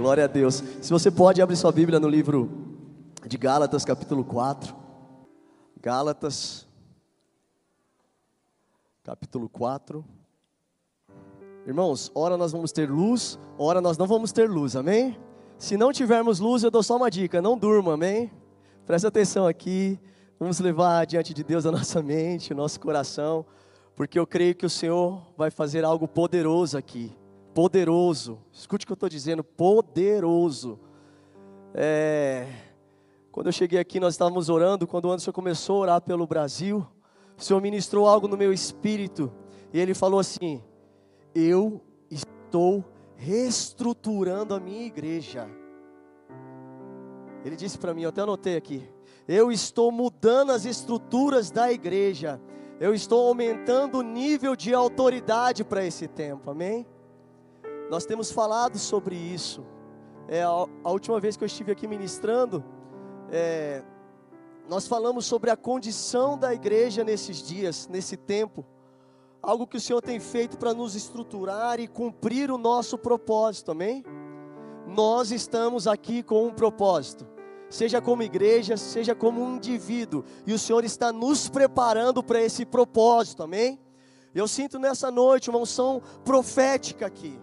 Glória a Deus. Se você pode abrir sua Bíblia no livro de Gálatas, capítulo 4. Gálatas, capítulo 4. Irmãos, ora nós vamos ter luz, ora nós não vamos ter luz, amém? Se não tivermos luz, eu dou só uma dica: não durma, amém? Presta atenção aqui. Vamos levar diante de Deus a nossa mente, o nosso coração, porque eu creio que o Senhor vai fazer algo poderoso aqui. Poderoso. Escute o que eu estou dizendo, poderoso. É, quando eu cheguei aqui, nós estávamos orando, quando o Anderson começou a orar pelo Brasil, o Senhor ministrou algo no meu espírito, e ele falou assim: Eu estou reestruturando a minha igreja. Ele disse para mim, eu até anotei aqui: Eu estou mudando as estruturas da igreja, eu estou aumentando o nível de autoridade para esse tempo, amém? Nós temos falado sobre isso. É, a, última vez que eu estive aqui ministrando, é, nós falamos sobre a condição da igreja nesses dias, nesse tempo algo que o Senhor tem feito para nos estruturar e cumprir o nosso propósito, amém? Nós estamos aqui com um propósito, seja como igreja, seja como um indivíduo, e o Senhor está nos preparando para esse propósito, amém? Eu sinto nessa noite uma unção profética aqui,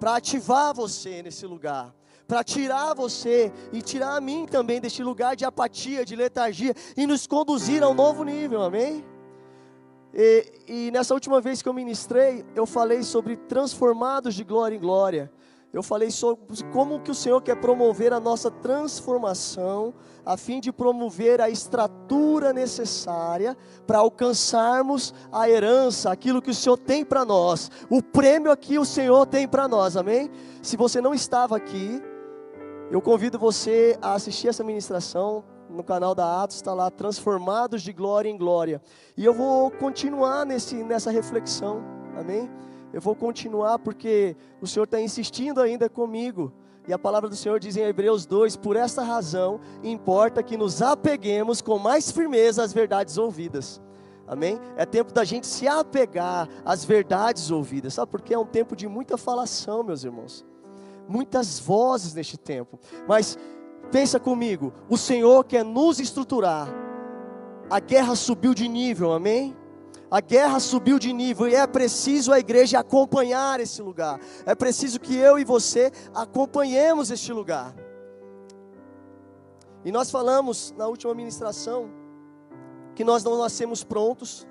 para ativar você nesse lugar, para tirar você e tirar a mim também deste lugar de apatia, de letargia e nos conduzir a um novo nível, amém? E, e, nessa última vez que eu ministrei, eu falei sobre transformados de glória em glória. Eu falei sobre como que o Senhor quer promover a nossa transformação, a fim de promover a estrutura necessária para alcançarmos a herança, aquilo que o Senhor tem para nós. O prêmio aqui o Senhor tem para nós, amém? Se você não estava aqui, eu convido você a assistir essa ministração no canal da Atos está lá transformados de glória em glória. E eu vou continuar nesse, nessa reflexão, amém? Eu vou continuar porque o Senhor está insistindo ainda comigo. E a palavra do Senhor diz em Hebreus 2: Por esta razão importa que nos apeguemos com mais firmeza às verdades ouvidas. Amém? É tempo da gente se apegar às verdades ouvidas. Sabe por quê? É um tempo de muita falação, meus irmãos. Muitas vozes neste tempo. Mas Pensa comigo, o Senhor quer nos estruturar. A guerra subiu de nível, amém? A guerra subiu de nível e é preciso a igreja acompanhar esse lugar. É preciso que eu e você acompanhemos este lugar. E nós falamos na última ministração que nós não nascemos prontos,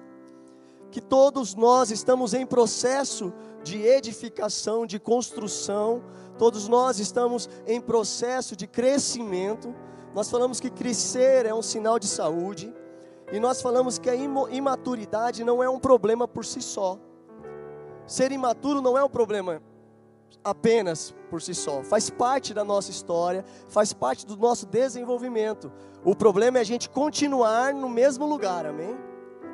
que todos nós estamos em processo de edificação, de construção, Todos nós estamos em processo de crescimento. Nós falamos que crescer é um sinal de saúde. E nós falamos que a imaturidade não é um problema por si só. Ser imaturo não é um problema apenas por si só. Faz parte da nossa história, faz parte do nosso desenvolvimento. O problema é a gente continuar no mesmo lugar, amém?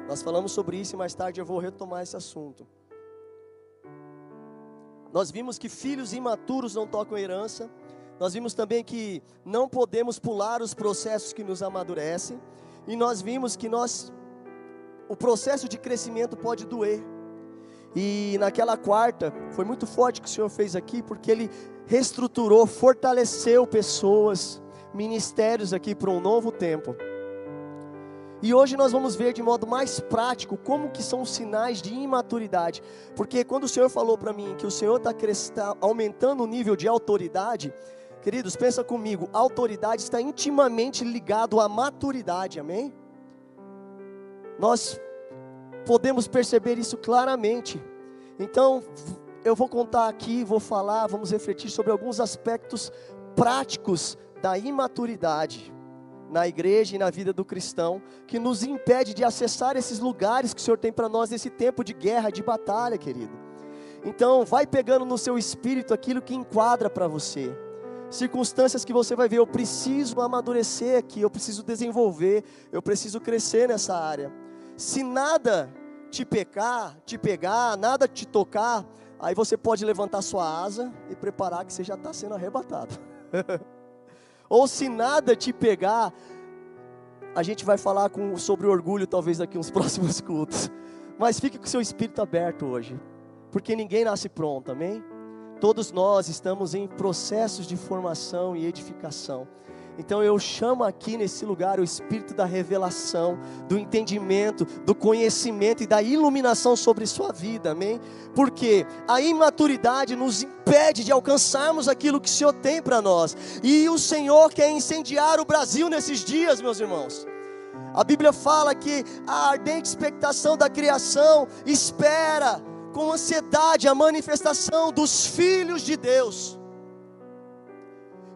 Nós falamos sobre isso e mais tarde eu vou retomar esse assunto. Nós vimos que filhos imaturos não tocam herança. Nós vimos também que não podemos pular os processos que nos amadurecem. E nós vimos que nós o processo de crescimento pode doer. E naquela quarta, foi muito forte que o Senhor fez aqui, porque Ele reestruturou, fortaleceu pessoas, ministérios aqui para um novo tempo. E hoje nós vamos ver de modo mais prático como que são os sinais de imaturidade. Porque quando o Senhor falou para mim que o Senhor está tá aumentando o nível de autoridade, queridos, pensa comigo, autoridade está intimamente ligado à maturidade, amém? Nós podemos perceber isso claramente. Então, eu vou contar aqui, vou falar, vamos refletir sobre alguns aspectos práticos da imaturidade na igreja e na vida do cristão, que nos impede de acessar esses lugares que o Senhor tem para nós nesse tempo de guerra, de batalha, querido. Então, vai pegando no seu espírito aquilo que enquadra para você. Circunstâncias que você vai ver, eu preciso amadurecer aqui, eu preciso desenvolver, eu preciso crescer nessa área. Se nada te pecar, te pegar, nada te tocar, aí você pode levantar sua asa e preparar que você já está sendo arrebatado. Ou se nada te pegar, a gente vai falar com, sobre orgulho talvez daqui uns próximos cultos. Mas fique com seu espírito aberto hoje, porque ninguém nasce pronto, amém? Todos nós estamos em processos de formação e edificação. Então eu chamo aqui nesse lugar o espírito da revelação, do entendimento, do conhecimento e da iluminação sobre sua vida, amém? Porque a imaturidade nos impede de alcançarmos aquilo que o Senhor tem para nós. E o Senhor quer incendiar o Brasil nesses dias, meus irmãos. A Bíblia fala que a ardente expectação da criação espera com ansiedade a manifestação dos filhos de Deus.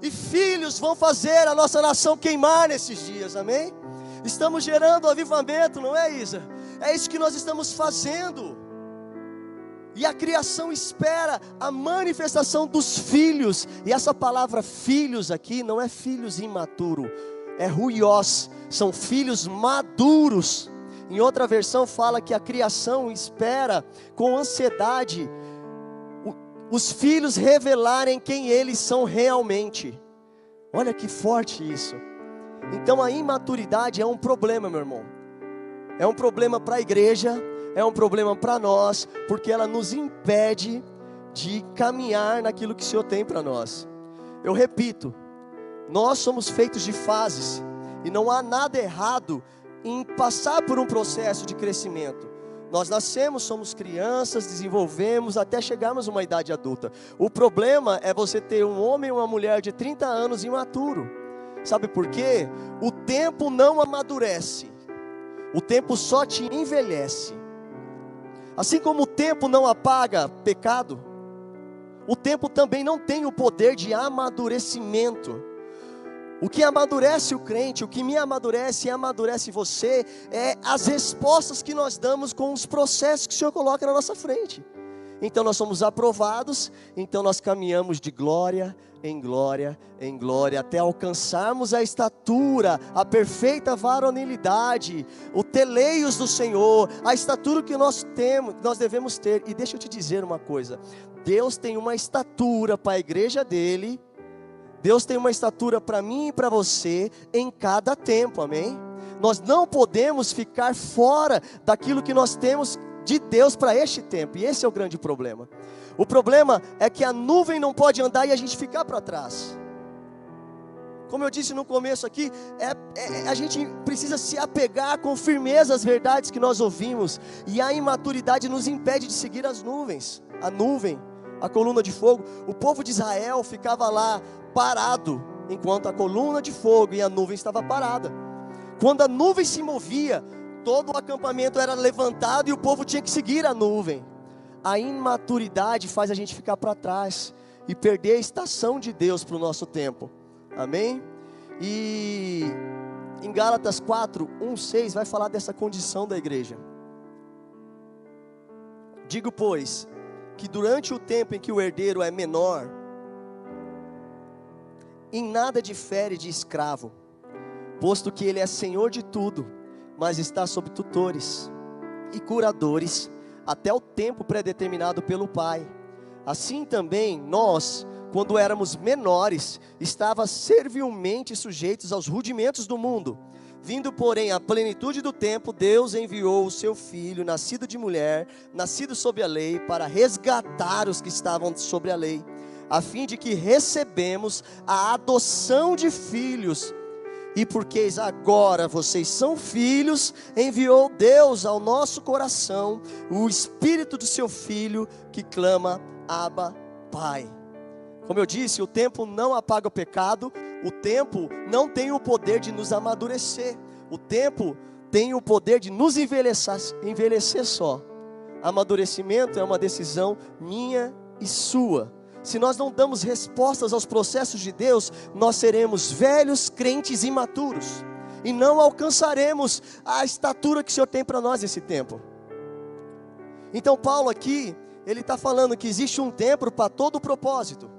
E filhos vão fazer a nossa nação queimar nesses dias, amém? Estamos gerando avivamento, não é, Isa? É isso que nós estamos fazendo. E a criação espera a manifestação dos filhos. E essa palavra filhos aqui não é filhos imaturo, é ruiós, são filhos maduros. Em outra versão fala que a criação espera com ansiedade os filhos revelarem quem eles são realmente. Olha que forte isso. Então a imaturidade é um problema, meu irmão. É um problema para a igreja, é um problema para nós, porque ela nos impede de caminhar naquilo que o Senhor tem para nós. Eu repito, nós somos feitos de fases e não há nada errado em passar por um processo de crescimento. Nós nascemos, somos crianças, desenvolvemos até chegarmos a uma idade adulta. O problema é você ter um homem ou uma mulher de 30 anos imaturo. Sabe por quê? O tempo não amadurece. O tempo só te envelhece. Assim como o tempo não apaga pecado, o tempo também não tem o poder de amadurecimento. O que amadurece o crente, o que me amadurece e amadurece você, é as respostas que nós damos com os processos que o Senhor coloca na nossa frente. Então nós somos aprovados, então nós caminhamos de glória em glória em glória, até alcançarmos a estatura, a perfeita varonilidade, o teleios do Senhor, a estatura que nós temos, nós devemos ter. E deixa eu te dizer uma coisa: Deus tem uma estatura para a igreja dele Deus tem uma estatura para mim e para você em cada tempo, amém? Nós não podemos ficar fora daquilo que nós temos de Deus para este tempo, e esse é o grande problema. O problema é que a nuvem não pode andar e a gente ficar para trás. Como eu disse no começo aqui, é, é, a gente precisa se apegar com firmeza às verdades que nós ouvimos, e a imaturidade nos impede de seguir as nuvens, a nuvem, a coluna de fogo. O povo de Israel ficava lá parado, enquanto a coluna de fogo e a nuvem estava parada. Quando a nuvem se movia, todo o acampamento era levantado e o povo tinha que seguir a nuvem. A imaturidade faz a gente ficar para trás e perder a estação de Deus para o nosso tempo. Amém? E em Gálatas 4, 1, 6 vai falar dessa condição da igreja. Digo, pois, que durante o tempo em que o herdeiro é menor, em nada difere de escravo, posto que ele é senhor de tudo, mas está sob tutores e curadores até o tempo predeterminado pelo Pai. Assim também nós, quando éramos menores, estava servilmente sujeitos aos rudimentos do mundo. Vindo, porém, à plenitude do tempo, Deus enviou o seu filho, nascido de mulher, nascido sob a lei, para resgatar os que estavam sobre a lei a fim de que recebemos a adoção de filhos. E porque agora vocês são filhos, enviou Deus ao nosso coração o espírito do seu filho que clama: Abba, Pai. Como eu disse, o tempo não apaga o pecado, o tempo não tem o poder de nos amadurecer, o tempo tem o poder de nos envelhecer, envelhecer só. Amadurecimento é uma decisão minha e sua se nós não damos respostas aos processos de Deus, nós seremos velhos crentes imaturos e não alcançaremos a estatura que o Senhor tem para nós nesse tempo. Então, Paulo aqui, ele está falando que existe um tempo para todo propósito.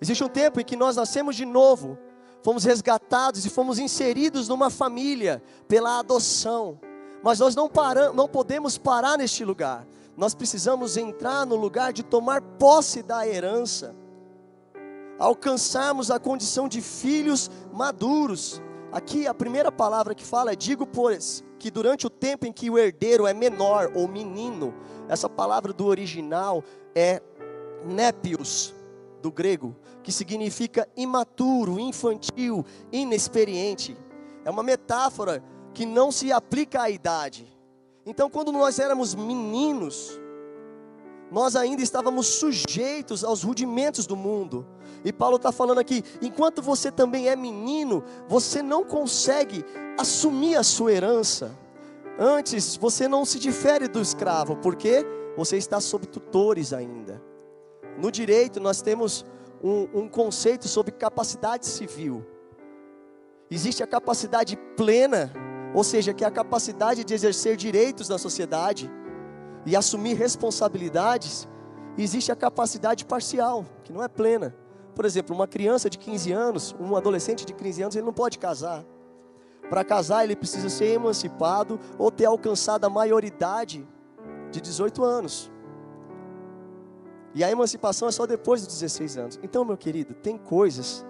Existe um tempo em que nós nascemos de novo, fomos resgatados e fomos inseridos numa família pela adoção. Mas nós não, paramos, não podemos parar neste lugar. Nós precisamos entrar no lugar de tomar posse da herança, alcançarmos a condição de filhos maduros. Aqui a primeira palavra que fala é: digo, pois, que durante o tempo em que o herdeiro é menor ou menino, essa palavra do original é népios, do grego, que significa imaturo, infantil, inexperiente. É uma metáfora que não se aplica à idade. Então, quando nós éramos meninos, nós ainda estávamos sujeitos aos rudimentos do mundo. E Paulo está falando aqui: enquanto você também é menino, você não consegue assumir a sua herança. Antes, você não se difere do escravo, porque você está sob tutores ainda. No direito, nós temos um, um conceito sobre capacidade civil. Existe a capacidade plena, ou seja, que é a capacidade de exercer direitos na sociedade e assumir responsabilidades. Existe a capacidade parcial, que não é plena. Por exemplo, uma criança de 15 anos, um adolescente de 15 anos, ele não pode casar. Para casar, ele precisa ser emancipado ou ter alcançado a maioridade de 18 anos. E a emancipação é só depois dos 16 anos. Então, meu querido, tem coisas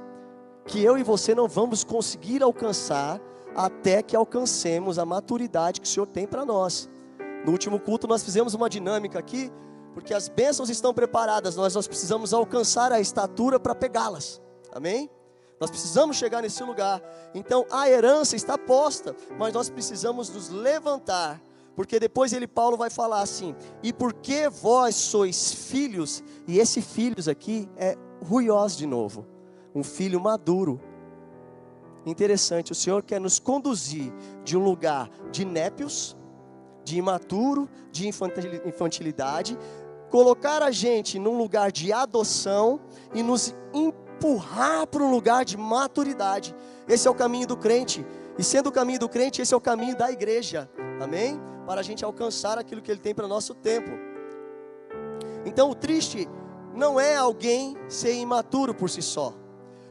que eu e você não vamos conseguir alcançar até que alcancemos a maturidade que o Senhor tem para nós. No último culto nós fizemos uma dinâmica aqui, porque as bênçãos estão preparadas, nós, nós precisamos alcançar a estatura para pegá-las. Amém? Nós precisamos chegar nesse lugar. Então a herança está posta, mas nós precisamos nos levantar porque depois ele Paulo vai falar assim: "E porque vós sois filhos", e esse filhos aqui é ruiós de novo, um filho maduro. Interessante, o Senhor quer nos conduzir de um lugar de népios, de imaturo, de infantilidade, colocar a gente num lugar de adoção e nos empurrar para um lugar de maturidade. Esse é o caminho do crente. E sendo o caminho do crente, esse é o caminho da igreja. Amém? para a gente alcançar aquilo que Ele tem para nosso tempo. Então, o triste não é alguém ser imaturo por si só.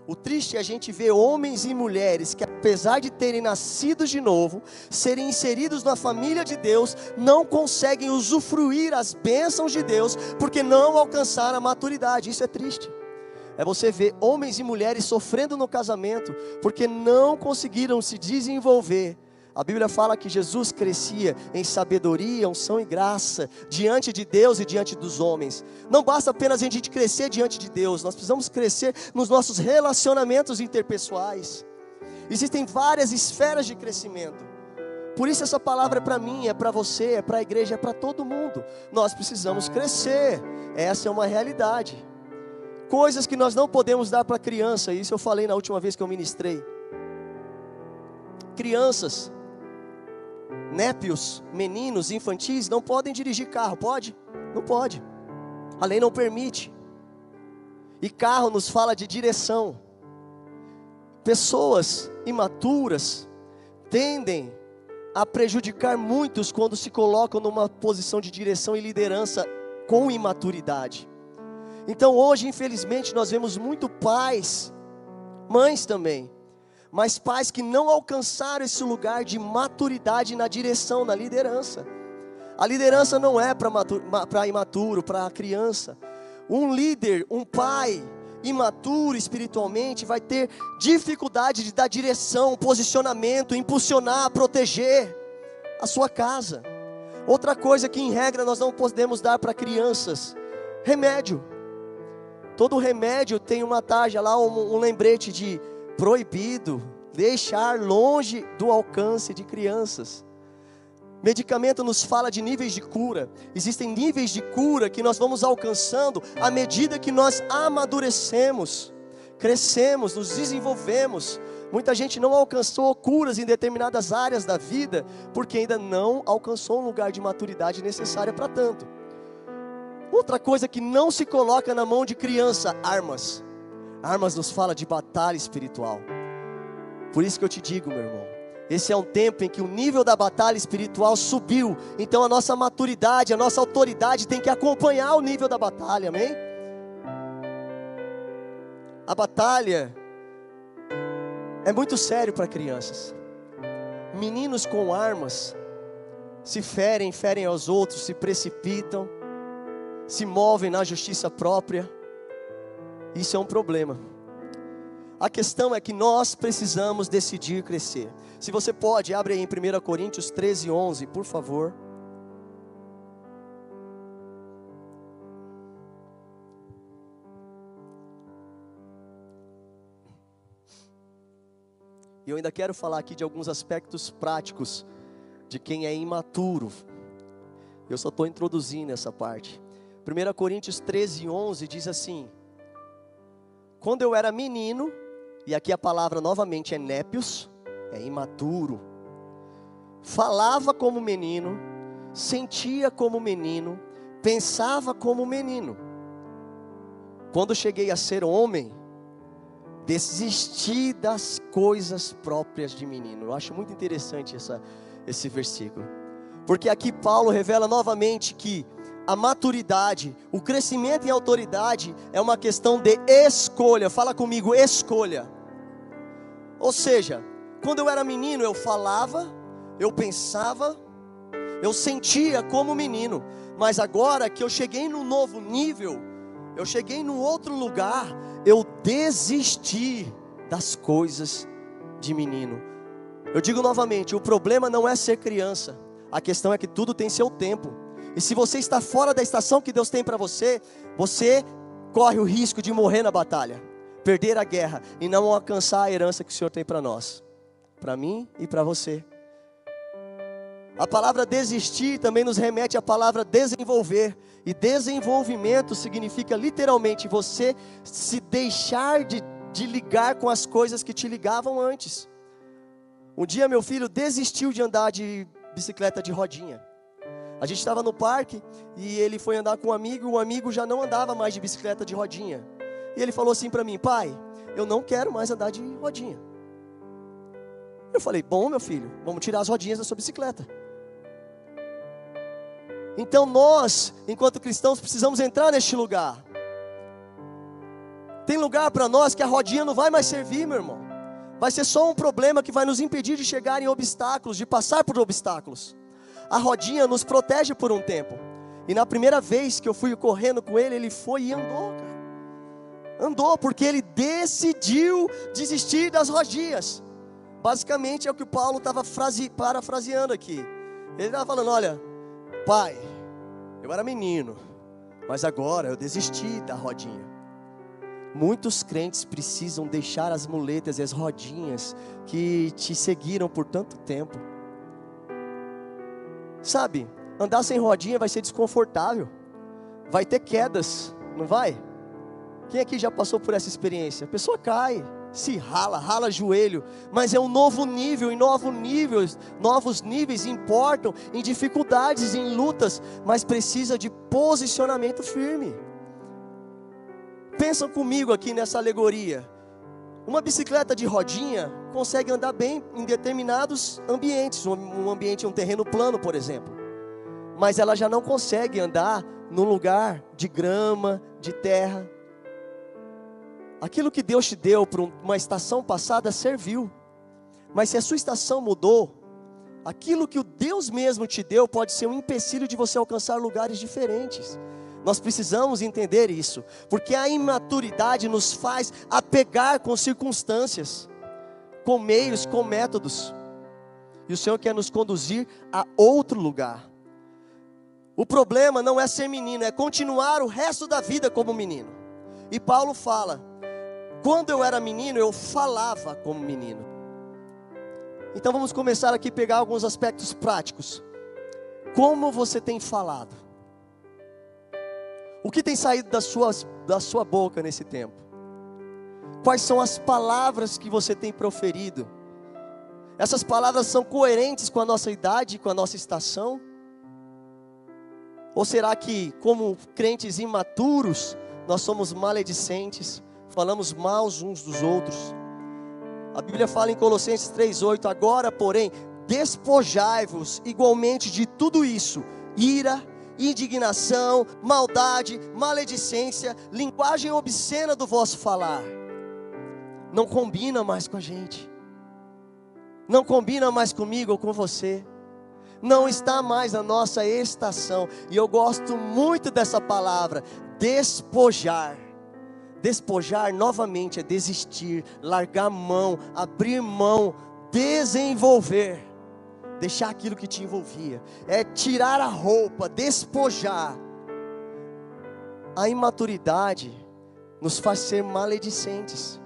O triste é a gente ver homens e mulheres que, apesar de terem nascido de novo, serem inseridos na família de Deus, não conseguem usufruir as bênçãos de Deus, porque não alcançaram a maturidade. Isso é triste. É você ver homens e mulheres sofrendo no casamento, porque não conseguiram se desenvolver a Bíblia fala que Jesus crescia em sabedoria, unção e graça diante de Deus e diante dos homens. Não basta apenas a gente crescer diante de Deus, nós precisamos crescer nos nossos relacionamentos interpessoais. Existem várias esferas de crescimento. Por isso essa palavra é para mim, é para você, é para a igreja, é para todo mundo. Nós precisamos crescer. Essa é uma realidade. Coisas que nós não podemos dar para criança, isso eu falei na última vez que eu ministrei. Crianças népios, meninos, infantis, não podem dirigir carro, pode? Não pode. A lei não permite. E carro nos fala de direção. Pessoas imaturas tendem a prejudicar muitos quando se colocam numa posição de direção e liderança com imaturidade. Então hoje, infelizmente, nós vemos muito pais, mães também, mas pais que não alcançaram esse lugar de maturidade na direção, na liderança. A liderança não é para imaturo, para criança. Um líder, um pai imaturo espiritualmente vai ter dificuldade de dar direção, posicionamento, impulsionar, proteger a sua casa. Outra coisa que em regra nós não podemos dar para crianças, remédio. Todo remédio tem uma tarja lá, um, um lembrete de proibido, deixar longe do alcance de crianças. Medicamento nos fala de níveis de cura. Existem níveis de cura que nós vamos alcançando à medida que nós amadurecemos, crescemos, nos desenvolvemos. Muita gente não alcançou curas em determinadas áreas da vida porque ainda não alcançou um lugar de maturidade necessária para tanto. Outra coisa que não se coloca na mão de criança, armas. Armas nos fala de batalha espiritual. Por isso que eu te digo, meu irmão, esse é um tempo em que o nível da batalha espiritual subiu. Então a nossa maturidade, a nossa autoridade tem que acompanhar o nível da batalha, amém? A batalha é muito sério para crianças. Meninos com armas se ferem, ferem aos outros, se precipitam, se movem na justiça própria. Isso é um problema. A questão é que nós precisamos decidir crescer. Se você pode, abre aí em 1 Coríntios 13, 11, por favor. E eu ainda quero falar aqui de alguns aspectos práticos de quem é imaturo. Eu só estou introduzindo essa parte. 1 Coríntios 13, 11 diz assim: Quando eu era menino, e aqui a palavra novamente é népios, é imaturo, falava como menino, sentia como menino, pensava como menino. Quando cheguei a ser homem, desistir das coisas próprias de menino. Eu acho muito interessante essa, esse versículo, porque aqui Paulo revela novamente que a maturidade, o crescimento em autoridade é uma questão de escolha. Fala comigo, escolha. Ou seja, quando eu era menino, eu falava, eu pensava, eu sentia como menino, mas agora que eu cheguei num novo nível, eu cheguei num outro lugar, eu desisti das coisas de menino. Eu digo novamente: o problema não é ser criança, a questão é que tudo tem seu tempo. E se você está fora da estação que Deus tem para você, você corre o risco de morrer na batalha, perder a guerra e não alcançar a herança que o Senhor tem para nós, para mim e para você. A palavra desistir também nos remete à palavra desenvolver. E desenvolvimento significa literalmente você se deixar de, de ligar com as coisas que te ligavam antes. Um dia meu filho desistiu de andar de bicicleta de rodinha. A gente estava no parque e ele foi andar com um amigo, e o amigo já não andava mais de bicicleta de rodinha. E ele falou assim para mim: "Pai, eu não quero mais andar de rodinha". Eu falei: "Bom, meu filho, vamos tirar as rodinhas da sua bicicleta". Então nós, enquanto cristãos, precisamos entrar neste lugar. Tem lugar para nós que a rodinha não vai mais servir, meu irmão. Vai ser só um problema que vai nos impedir de chegar em obstáculos, de passar por obstáculos. A rodinha nos protege por um tempo. E na primeira vez que eu fui correndo com ele, ele foi e andou, cara. Andou porque ele decidiu desistir das rodinhas. Basicamente é o que o Paulo estava parafraseando aqui. Ele estava falando: olha, pai, eu era menino, mas agora eu desisti da rodinha. Muitos crentes precisam deixar as muletas e as rodinhas que te seguiram por tanto tempo. Sabe, andar sem rodinha vai ser desconfortável, vai ter quedas, não vai? Quem aqui já passou por essa experiência? A pessoa cai, se rala, rala joelho, mas é um novo nível, e novos níveis, novos níveis importam em dificuldades, em lutas, mas precisa de posicionamento firme. Pensam comigo aqui nessa alegoria. Uma bicicleta de rodinha consegue andar bem em determinados ambientes, um ambiente, um terreno plano, por exemplo. Mas ela já não consegue andar num lugar de grama, de terra. Aquilo que Deus te deu para uma estação passada serviu. Mas se a sua estação mudou, aquilo que o Deus mesmo te deu pode ser um empecilho de você alcançar lugares diferentes. Nós precisamos entender isso, porque a imaturidade nos faz apegar com circunstâncias, com meios, com métodos. E o Senhor quer nos conduzir a outro lugar. O problema não é ser menino, é continuar o resto da vida como menino. E Paulo fala: quando eu era menino, eu falava como menino. Então vamos começar aqui a pegar alguns aspectos práticos. Como você tem falado? O que tem saído da sua, da sua boca nesse tempo? Quais são as palavras que você tem proferido? Essas palavras são coerentes com a nossa idade, com a nossa estação? Ou será que, como crentes imaturos, nós somos maledicentes, falamos mal uns dos outros? A Bíblia fala em Colossenses 3,8: Agora, porém, despojai-vos igualmente de tudo isso: ira, indignação, maldade, maledicência, linguagem obscena do vosso falar. não combina mais com a gente, não combina mais comigo ou com você, não está mais na nossa estação, e eu gosto muito dessa palavra, despojar. Despojar novamente é desistir, largar mão, abrir mão, desenvolver, deixar aquilo que te envolvia, é tirar a roupa, despojar. A imaturidade nos faz ser maledicentes.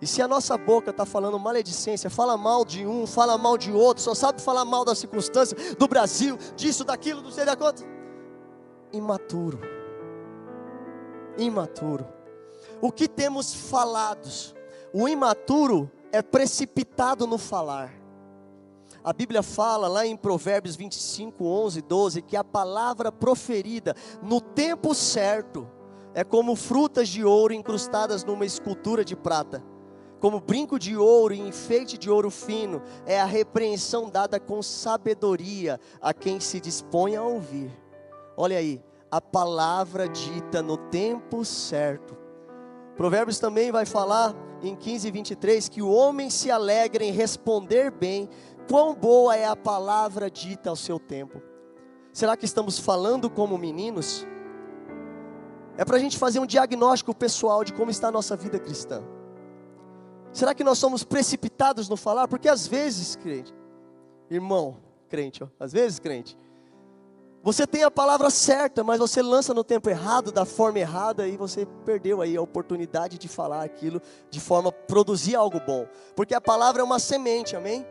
E se a nossa boca está falando maledicência, fala mal de um, fala mal de outro, só sabe falar mal da circunstância, do Brasil, disso, daquilo, não sei da conta. Imaturo. Imaturo. O que temos falados? O imaturo é precipitado no falar. A Bíblia fala lá em Provérbios 25, 11, 12, que a palavra proferida no tempo certo é como frutas de ouro incrustadas numa escultura de prata. Como brinco de ouro e enfeite de ouro fino, é a repreensão dada com sabedoria a quem se dispõe a ouvir. Olha aí, a palavra dita no tempo certo. Provérbios também vai falar em 15 23 que o homem se alegra em responder bem, quão boa é a palavra dita ao seu tempo. Será que estamos falando como meninos? É para a gente fazer um diagnóstico pessoal de como está a nossa vida cristã. Será que nós somos precipitados no falar? Porque às vezes, crente, irmão, crente, ó, às vezes, crente, você tem a palavra certa, mas você lança no tempo errado, da forma errada, e você perdeu aí a oportunidade de falar aquilo de forma produzir algo bom. Porque a palavra é uma semente, amém?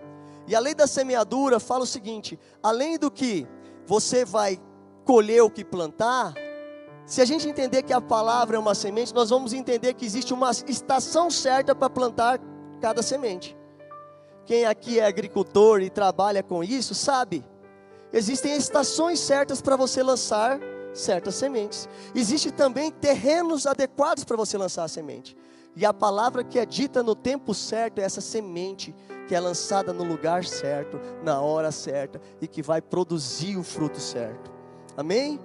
E a lei da semeadura fala o seguinte: além do que você vai colher o que plantar, se a gente entender que a palavra é uma semente, nós vamos entender que existe uma estação certa para plantar cada semente. Quem aqui é agricultor e trabalha com isso, sabe. Existem estações certas para você lançar certas sementes. Existem também terrenos adequados para você lançar a semente. E a palavra que é dita no tempo certo é essa semente que é lançada no lugar certo, na hora certa e que vai produzir o fruto certo. Amém?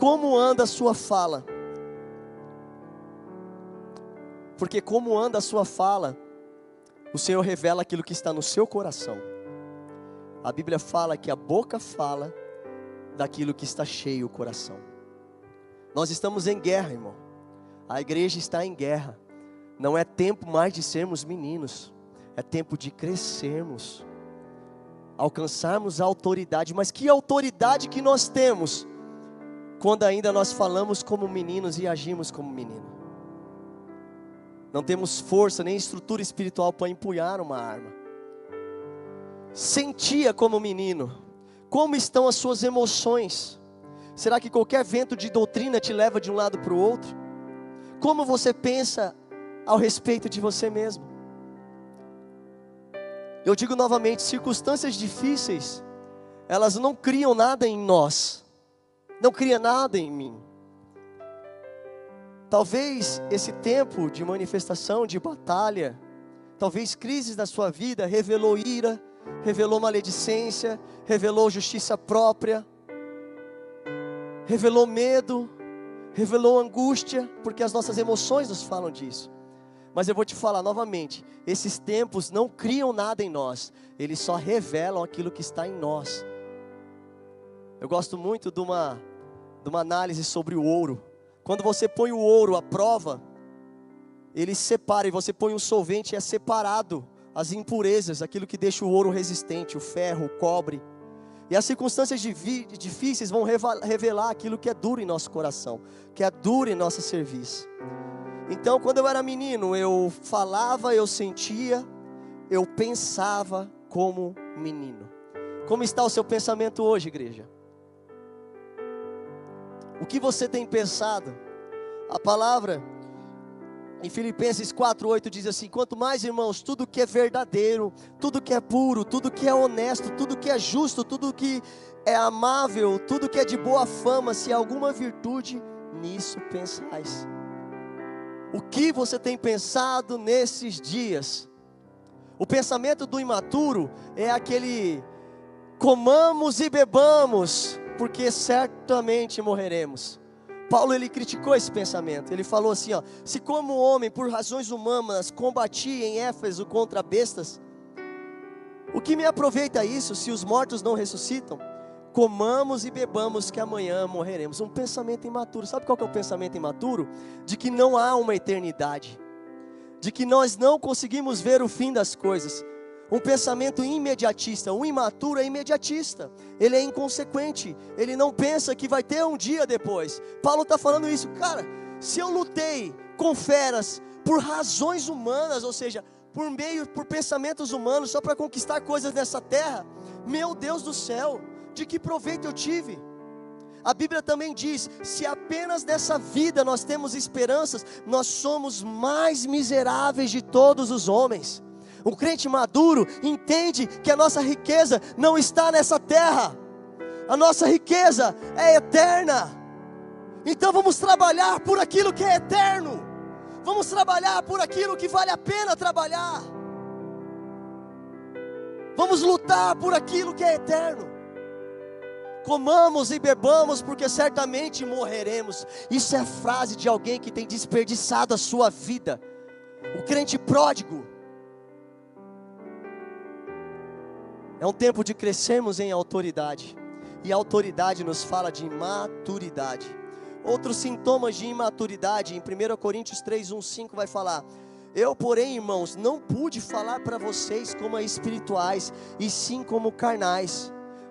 como anda a sua fala. Porque como anda a sua fala, o Senhor revela aquilo que está no seu coração. A Bíblia fala que a boca fala daquilo que está cheio o coração. Nós estamos em guerra, irmão. A igreja está em guerra. Não é tempo mais de sermos meninos, é tempo de crescermos, alcançarmos a autoridade. Mas que autoridade que nós temos quando ainda nós falamos como meninos e agimos como menino. Não temos força nem estrutura espiritual para empunhar uma arma. Sentia como menino. Como estão as suas emoções? Será que qualquer vento de doutrina te leva de um lado para o outro? Como você pensa ao respeito de você mesmo? Eu digo novamente, circunstâncias difíceis, elas não criam nada em nós não cria nada em mim. Talvez esse tempo de manifestação, de batalha, talvez crises na sua vida revelou ira, revelou maledicência, revelou justiça própria, revelou medo, revelou angústia, porque as nossas emoções nos falam disso. Mas eu vou te falar novamente: esses tempos não criam nada em nós, eles só revelam aquilo que está em nós. Eu gosto muito de uma de uma análise sobre o ouro. Quando você põe o ouro à prova, ele separa, e você põe um solvente, é separado as impurezas, aquilo que deixa o ouro resistente, o ferro, o cobre. E as circunstâncias difíceis vão revelar aquilo que é duro em nosso coração, que é duro em nosso serviço. Então, quando eu era menino, eu falava, eu sentia, eu pensava como menino. Como está o seu pensamento hoje, igreja? O que você tem pensado? A palavra em Filipenses 4:8 diz assim: Quanto mais, irmãos, tudo que é verdadeiro, tudo que é puro, tudo que é honesto, tudo que é justo, tudo que é amável, tudo que é de boa fama, se alguma virtude, nisso pensais. O que você tem pensado nesses dias? O pensamento do imaturo é aquele comamos e bebamos, porque certamente morreremos. Paulo ele criticou esse pensamento. Ele falou assim, ó: "Se como homem por razões humanas combati em Éfeso contra bestas, o que me aproveita isso se os mortos não ressuscitam? Comamos e bebamos que amanhã morreremos." Um pensamento imaturo. Sabe qual é o pensamento imaturo? De que não há uma eternidade. De que nós não conseguimos ver o fim das coisas um pensamento imediatista. O imaturo é imediatista, ele é inconsequente, ele não pensa que vai ter um dia depois. Paulo está falando isso, cara. Se eu lutei com feras por razões humanas, ou seja, por meio, por pensamentos humanos, só para conquistar coisas nessa terra, meu Deus do céu, de que proveito eu tive? A Bíblia também diz: se apenas nessa vida nós temos esperanças, nós somos mais miseráveis de todos os homens. Um crente maduro entende que a nossa riqueza não está nessa terra, a nossa riqueza é eterna. Então vamos trabalhar por aquilo que é eterno, vamos trabalhar por aquilo que vale a pena trabalhar, vamos lutar por aquilo que é eterno. Comamos e bebamos, porque certamente morreremos. Isso é frase de alguém que tem desperdiçado a sua vida. O crente pródigo, É um tempo de crescermos em autoridade. E a autoridade nos fala de maturidade. Outros sintomas de imaturidade, em 1 Coríntios 3, 1, 5 vai falar: Eu, porém, irmãos, não pude falar para vocês como espirituais, e sim como carnais,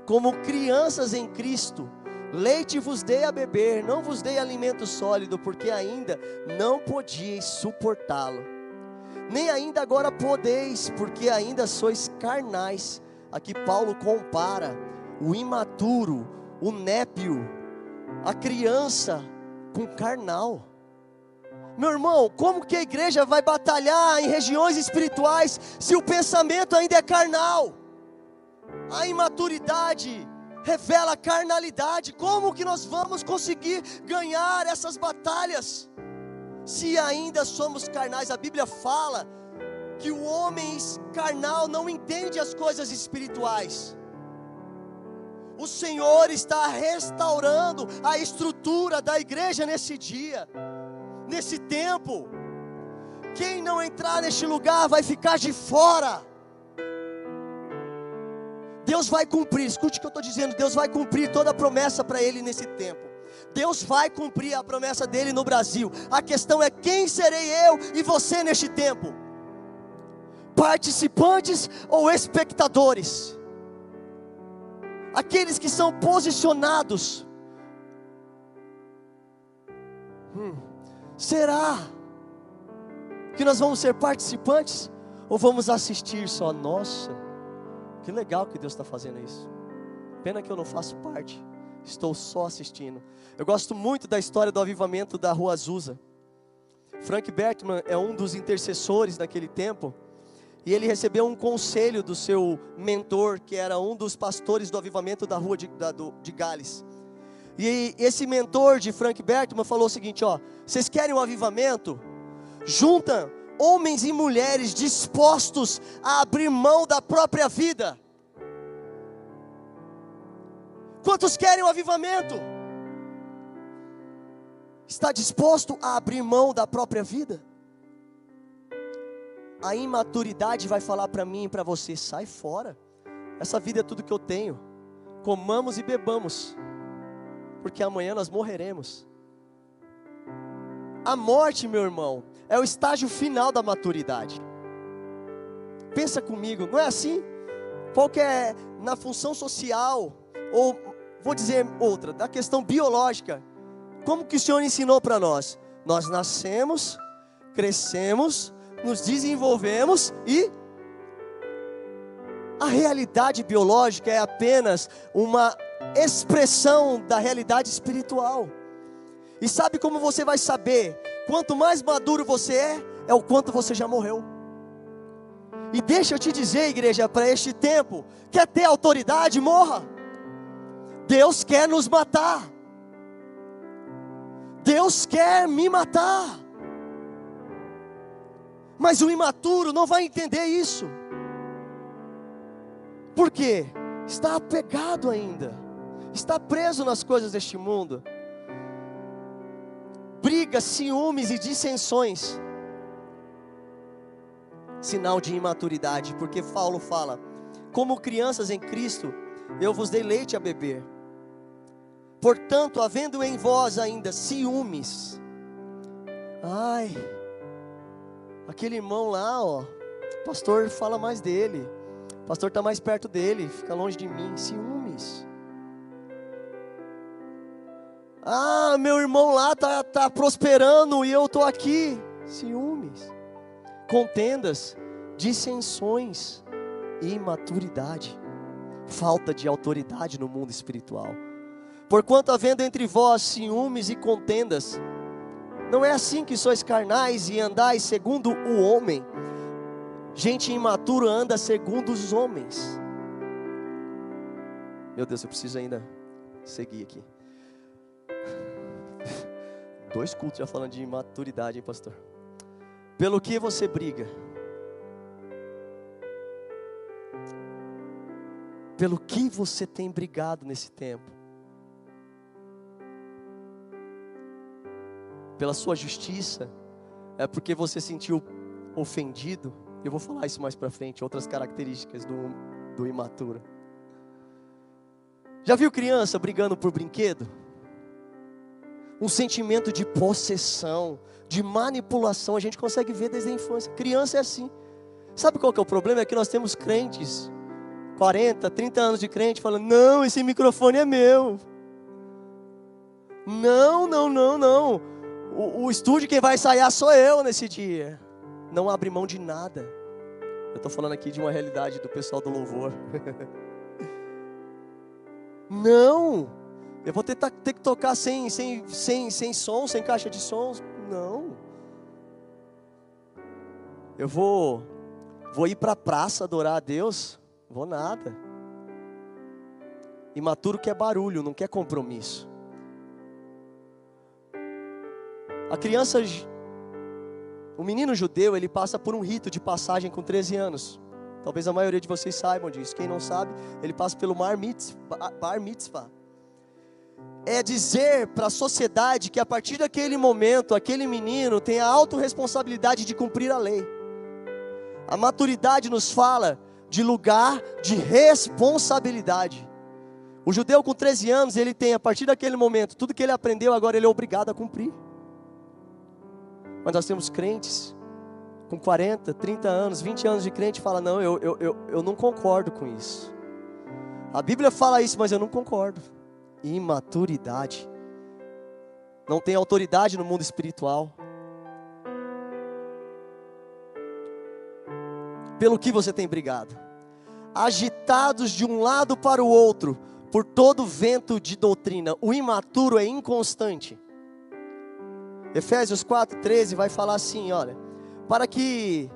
como crianças em Cristo. Leite vos dei a beber, não vos dei alimento sólido, porque ainda não podíeis suportá-lo. Nem ainda agora podeis, porque ainda sois carnais. Aqui Paulo compara o imaturo, o népio, a criança com carnal. Meu irmão, como que a igreja vai batalhar em regiões espirituais se o pensamento ainda é carnal? A imaturidade revela a carnalidade. Como que nós vamos conseguir ganhar essas batalhas se ainda somos carnais? A Bíblia fala que o homem carnal não entende as coisas espirituais. O Senhor está restaurando a estrutura da igreja nesse dia, nesse tempo. Quem não entrar neste lugar vai ficar de fora. Deus vai cumprir, escute o que eu estou dizendo: Deus vai cumprir toda a promessa para ele nesse tempo. Deus vai cumprir a promessa dele no Brasil. A questão é quem serei eu e você neste tempo participantes ou espectadores, aqueles que são posicionados. Hum, será que nós vamos ser participantes ou vamos assistir só? Nossa, que legal que Deus está fazendo isso. Pena que eu não faço parte, estou só assistindo. Eu gosto muito da história do avivamento da Rua Azusa. Frank Bertman é um dos intercessores daquele tempo. E ele recebeu um conselho do seu mentor, que era um dos pastores do avivamento da rua de, da, do, de Gales. E esse mentor de Frank Bertman falou o seguinte: ó, vocês querem um avivamento? Junta homens e mulheres dispostos a abrir mão da própria vida. Quantos querem um avivamento? Está disposto a abrir mão da própria vida? a imaturidade vai falar para mim e para você: sai fora, essa vida é tudo que eu tenho, comamos e bebamos, porque amanhã nós morreremos. A morte, meu irmão, é o estágio final da maturidade. Pensa comigo, não é assim? Qual que é na função social, ou vou dizer outra, da questão biológica, como que o Senhor ensinou para nós? Nós nascemos, crescemos, nos desenvolvemos e a realidade biológica é apenas uma expressão da realidade espiritual. E sabe como você vai saber? Quanto mais maduro você é, é o quanto você já morreu. E deixa eu te dizer, igreja, para este tempo, quer ter autoridade, morra. Deus quer nos matar. Deus quer me matar. Mas o imaturo não vai entender isso. Por quê? Está apegado ainda, está preso nas coisas deste mundo. Brigas, ciúmes e dissensões. Sinal de imaturidade, porque Paulo fala: como crianças em Cristo, eu vos dei leite a beber. Portanto, havendo em vós ainda ciúmes, ai, aquele irmão lá, ó, o pastor fala mais dele, o pastor está mais perto dele, fica longe de mim, ciúmes. Ah, meu irmão lá tá, tá prosperando e eu tô aqui, ciúmes, contendas, dissensões, imaturidade, falta de autoridade no mundo espiritual. Porquanto havendo entre vós ciúmes e contendas, não é assim que sois carnais e andais segundo o homem. Gente imatura anda segundo os homens. Meu Deus, eu preciso ainda seguir aqui. Dois cultos já falando de imaturidade, hein, pastor? Pelo que você briga? Pelo que você tem brigado nesse tempo? pela sua justiça, é porque você sentiu ofendido. Eu vou falar isso mais para frente, outras características do, do imaturo. Já viu criança brigando por brinquedo? Um sentimento de possessão, de manipulação, a gente consegue ver desde a infância. Criança é assim. Sabe qual que é o problema? É que nós temos crentes, 40, 30 anos de crente, falando: não, esse microfone é meu. Não, não, não, não o, o estúdio quem vai ensaiar sou eu nesse dia. Não abre mão de nada. Eu estou falando aqui de uma realidade do pessoal do louvor. Não, eu vou ter, ter, que tocar sem, sem, sem, sem som, sem caixa de sons. Não. Eu vou, vou ir para a praça adorar a Deus? Vou nada. Imaturo quer barulho, não quer compromisso. A criança, o menino judeu, ele passa por um rito de passagem com 13 anos. Talvez a maioria de vocês saibam disso. Quem não sabe, ele passa pelo bar mitzvah. Bar mitzvah. É dizer para a sociedade que a partir daquele momento, aquele menino tem a autorresponsabilidade de cumprir a lei. A maturidade nos fala de lugar de responsabilidade. O judeu com 13 anos, ele tem a partir daquele momento, tudo que ele aprendeu, agora ele é obrigado a cumprir. Mas nós temos crentes com 40, 30 anos, 20 anos de crente fala: Não, eu, eu, eu, eu não concordo com isso. A Bíblia fala isso, mas eu não concordo. Imaturidade. Não tem autoridade no mundo espiritual. Pelo que você tem brigado? Agitados de um lado para o outro, por todo vento de doutrina. O imaturo é inconstante. Efésios 4:13 vai falar assim, olha, para que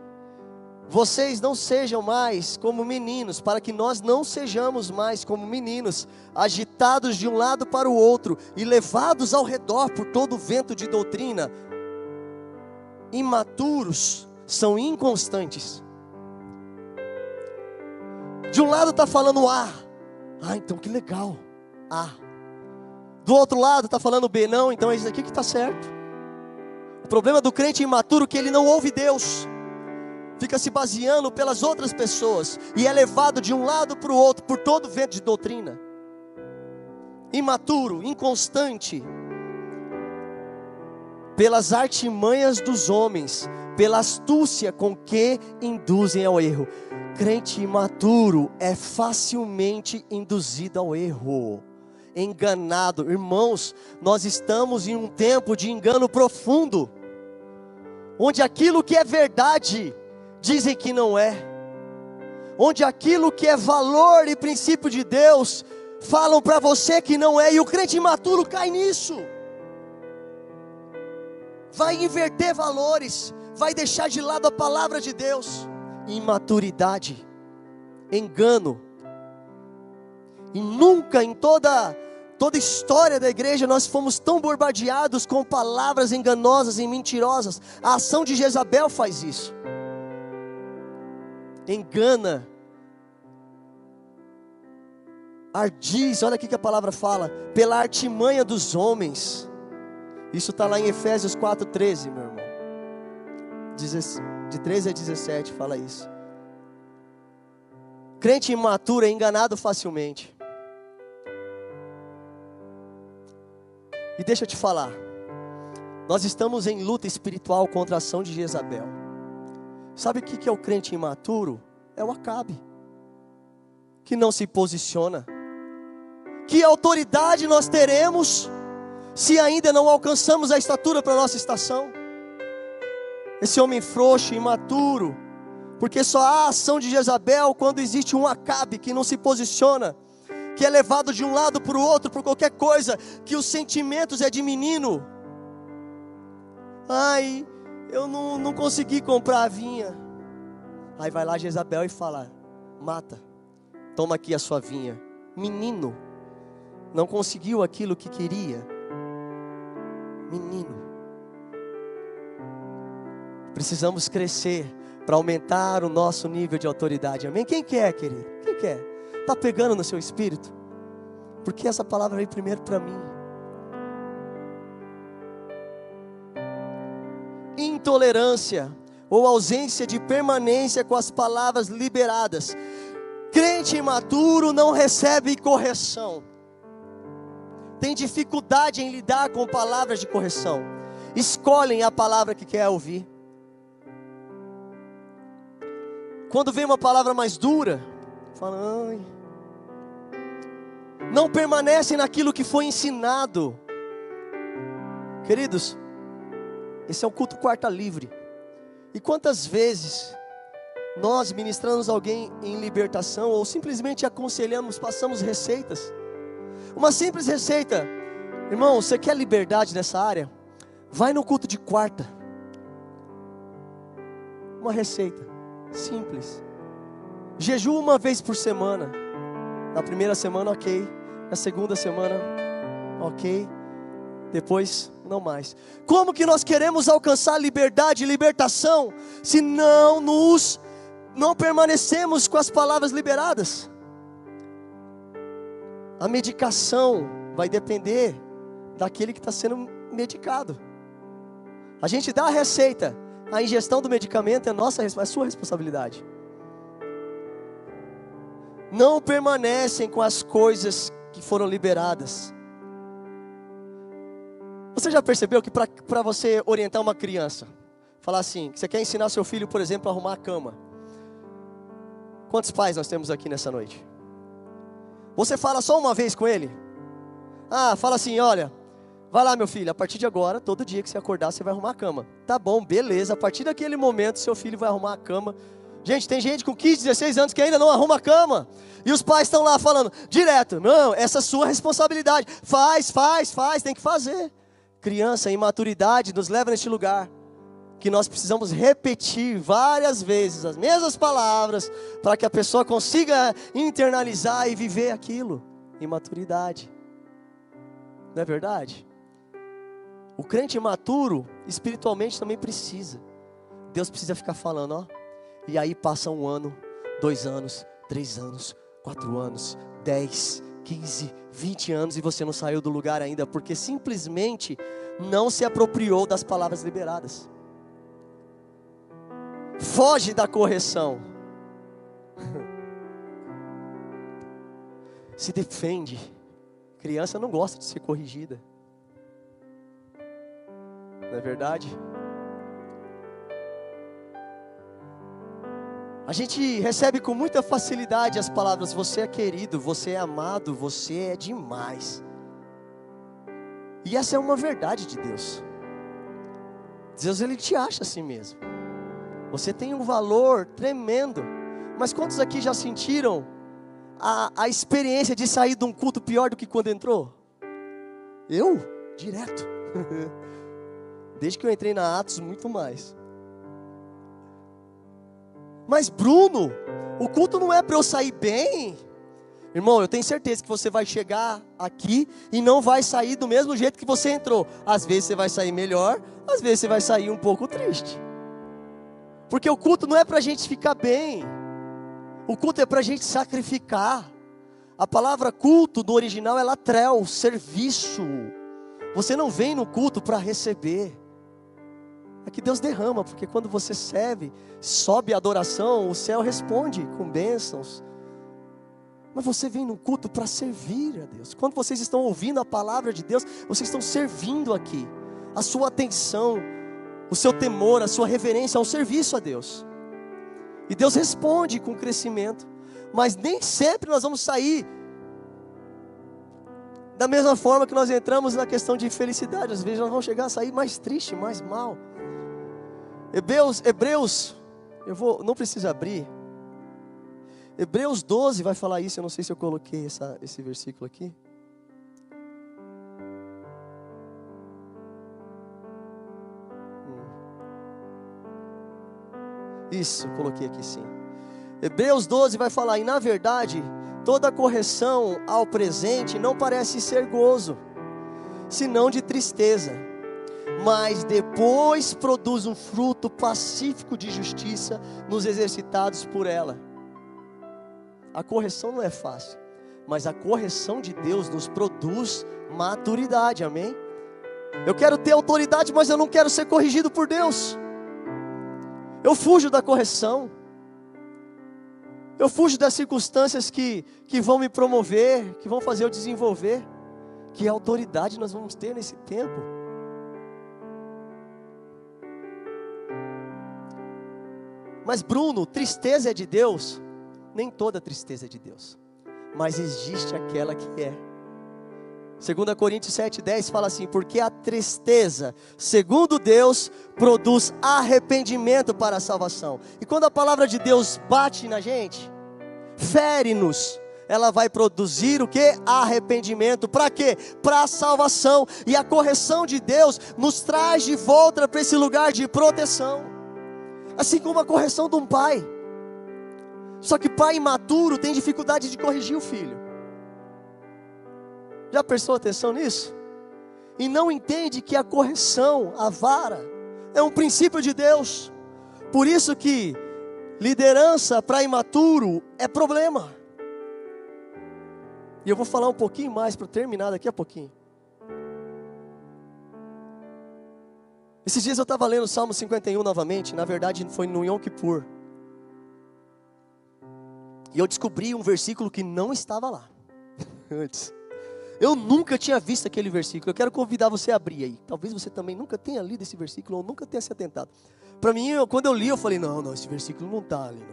vocês não sejam mais como meninos, para que nós não sejamos mais como meninos, agitados de um lado para o outro e levados ao redor por todo o vento de doutrina. Imaturos são inconstantes. De um lado está falando A, ah, então que legal, A. Do outro lado está falando B, não, então é isso aqui que está certo. O problema do crente imaturo é que ele não ouve Deus, fica se baseando pelas outras pessoas e é levado de um lado para o outro por todo vento de doutrina. Imaturo, inconstante, pelas artimanhas dos homens, pela astúcia com que induzem ao erro. Crente imaturo é facilmente induzido ao erro enganado. Irmãos, nós estamos em um tempo de engano profundo, onde aquilo que é verdade dizem que não é, onde aquilo que é valor e princípio de Deus falam para você que não é, e o crente imaturo cai nisso. Vai inverter valores, vai deixar de lado a palavra de Deus. Imaturidade, engano, e nunca em toda toda a história da igreja nós fomos tão bombardeados com palavras enganosas e mentirosas. A ação de Jezabel faz isso. Engana. Ardiz, olha aqui que a palavra fala, pela artimanha dos homens. Isso está lá em Efésios 4,13, meu irmão. De 13 a 17 fala isso. Crente imaturo é enganado facilmente. E deixa eu te falar. Nós estamos em luta espiritual contra a ação de Jezabel. Sabe o que é o crente imaturo? É o Acabe, que não se posiciona. Que autoridade nós teremos se ainda não alcançamos a estatura para a nossa estação? Esse homem frouxo, imaturo, porque só há ação de Jezabel quando existe um Acabe que não se posiciona, que é levado de um lado para o outro por qualquer coisa, que os sentimentos é de menino. Ai, eu não, não consegui comprar a vinha. Aí vai lá Jezabel e fala: mata, toma aqui a sua vinha. Menino, não conseguiu aquilo que queria. Menino, precisamos crescer para aumentar o nosso nível de autoridade. Amém? Quem quer, querido? Quem quer? Está pegando no seu espírito? Porque essa palavra veio primeiro para mim. Intolerância ou ausência de permanência com as palavras liberadas. Crente imaturo não recebe correção. Tem dificuldade em lidar com palavras de correção. Escolhem a palavra que quer ouvir. Quando vem uma palavra mais dura, fala, ai. Não permanecem naquilo que foi ensinado. Queridos, esse é o culto quarta livre. E quantas vezes nós ministramos alguém em libertação ou simplesmente aconselhamos, passamos receitas. Uma simples receita. Irmão, você quer liberdade nessa área? Vai no culto de quarta. Uma receita simples. Jejum uma vez por semana. Na primeira semana, ok. Na segunda semana, ok. Depois, não mais. Como que nós queremos alcançar liberdade e libertação se não nos não permanecemos com as palavras liberadas? A medicação vai depender daquele que está sendo medicado. A gente dá a receita, a ingestão do medicamento é nossa, é sua responsabilidade. Não permanecem com as coisas que foram liberadas. Você já percebeu que para você orientar uma criança, falar assim, que você quer ensinar seu filho, por exemplo, a arrumar a cama. Quantos pais nós temos aqui nessa noite? Você fala só uma vez com ele? Ah, fala assim, olha, vai lá meu filho, a partir de agora, todo dia que você acordar, você vai arrumar a cama. Tá bom, beleza, a partir daquele momento, seu filho vai arrumar a cama. Gente, tem gente com 15, 16 anos que ainda não arruma a cama. E os pais estão lá falando, direto, não, essa é sua responsabilidade. Faz, faz, faz, tem que fazer criança, imaturidade nos leva neste lugar que nós precisamos repetir várias vezes as mesmas palavras para que a pessoa consiga internalizar e viver aquilo. Imaturidade. Não é verdade? O crente imaturo, espiritualmente, também precisa. Deus precisa ficar falando, ó. E aí passa um ano, dois anos, três anos, quatro anos, dez, 15, 20 anos e você não saiu do lugar ainda, porque simplesmente não se apropriou das palavras liberadas. Foge da correção. Se defende. Criança não gosta de ser corrigida. Não é verdade? A gente recebe com muita facilidade as palavras: você é querido, você é amado, você é demais. E essa é uma verdade de Deus. Deus ele te acha assim mesmo. Você tem um valor tremendo. Mas quantos aqui já sentiram a, a experiência de sair de um culto pior do que quando entrou? Eu? Direto. Desde que eu entrei na Atos, muito mais. Mas Bruno, o culto não é para eu sair bem. Irmão, eu tenho certeza que você vai chegar aqui e não vai sair do mesmo jeito que você entrou. Às vezes você vai sair melhor, às vezes você vai sair um pouco triste. Porque o culto não é para a gente ficar bem, o culto é para a gente sacrificar. A palavra culto do original é latrel, serviço. Você não vem no culto para receber. É que Deus derrama, porque quando você serve, sobe a adoração, o céu responde com bênçãos. Mas você vem no culto para servir a Deus. Quando vocês estão ouvindo a palavra de Deus, vocês estão servindo aqui. A sua atenção, o seu temor, a sua reverência ao serviço a Deus. E Deus responde com crescimento. Mas nem sempre nós vamos sair da mesma forma que nós entramos na questão de felicidade. Às vezes nós vamos chegar a sair mais triste, mais mal. Hebreus, Hebreus, eu vou, não precisa abrir. Hebreus 12 vai falar isso, eu não sei se eu coloquei essa, esse versículo aqui. Hum. Isso, coloquei aqui sim. Hebreus 12 vai falar, e na verdade, toda correção ao presente não parece ser gozo, senão de tristeza mas depois produz um fruto pacífico de justiça nos exercitados por ela. A correção não é fácil, mas a correção de Deus nos produz maturidade, amém? Eu quero ter autoridade, mas eu não quero ser corrigido por Deus. Eu fujo da correção. Eu fujo das circunstâncias que, que vão me promover, que vão fazer eu desenvolver. Que autoridade nós vamos ter nesse tempo? Mas Bruno, tristeza é de Deus? Nem toda tristeza é de Deus, mas existe aquela que é. 2 Coríntios 7,10 fala assim: Porque a tristeza, segundo Deus, produz arrependimento para a salvação. E quando a palavra de Deus bate na gente, fere-nos, ela vai produzir o que? Arrependimento. Para quê? Para a salvação. E a correção de Deus nos traz de volta para esse lugar de proteção. Assim como a correção de um pai. Só que pai imaturo tem dificuldade de corrigir o filho. Já prestou atenção nisso? E não entende que a correção, a vara, é um princípio de Deus. Por isso que liderança para imaturo é problema. E eu vou falar um pouquinho mais para terminar daqui a pouquinho. Esses dias eu estava lendo o Salmo 51 novamente, na verdade foi no Yom Kippur. E eu descobri um versículo que não estava lá antes. Eu nunca tinha visto aquele versículo. Eu quero convidar você a abrir aí. Talvez você também nunca tenha lido esse versículo ou nunca tenha se atentado. Para mim, eu, quando eu li, eu falei: não, não, esse versículo não está ali.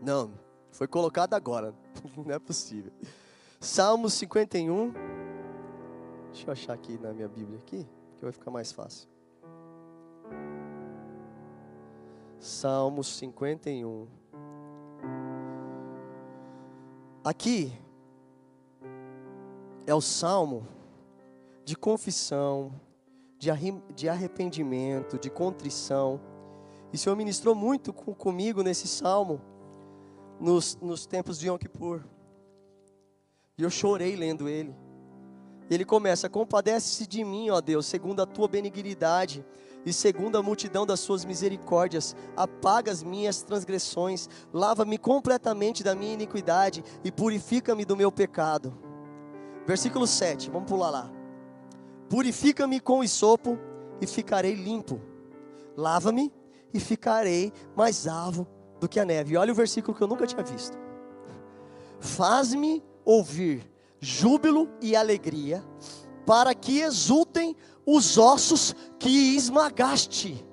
Não. não, foi colocado agora. não é possível. Salmo 51. Deixa eu achar aqui na minha Bíblia aqui, que vai ficar mais fácil. Salmo 51. Aqui é o salmo de confissão, de arrependimento, de contrição. E o Senhor ministrou muito comigo nesse salmo, nos, nos tempos de Yom Kippur. E eu chorei lendo ele. Ele começa: Compadece-se de mim, ó Deus, segundo a tua benignidade e segundo a multidão das suas misericórdias, apaga as minhas transgressões, lava-me completamente da minha iniquidade e purifica-me do meu pecado. Versículo 7, vamos pular lá. Purifica-me com o sopo e ficarei limpo. Lava-me e ficarei mais alvo do que a neve. Olha o versículo que eu nunca tinha visto. Faz-me ouvir júbilo e alegria, para que exultem os ossos que esmagaste.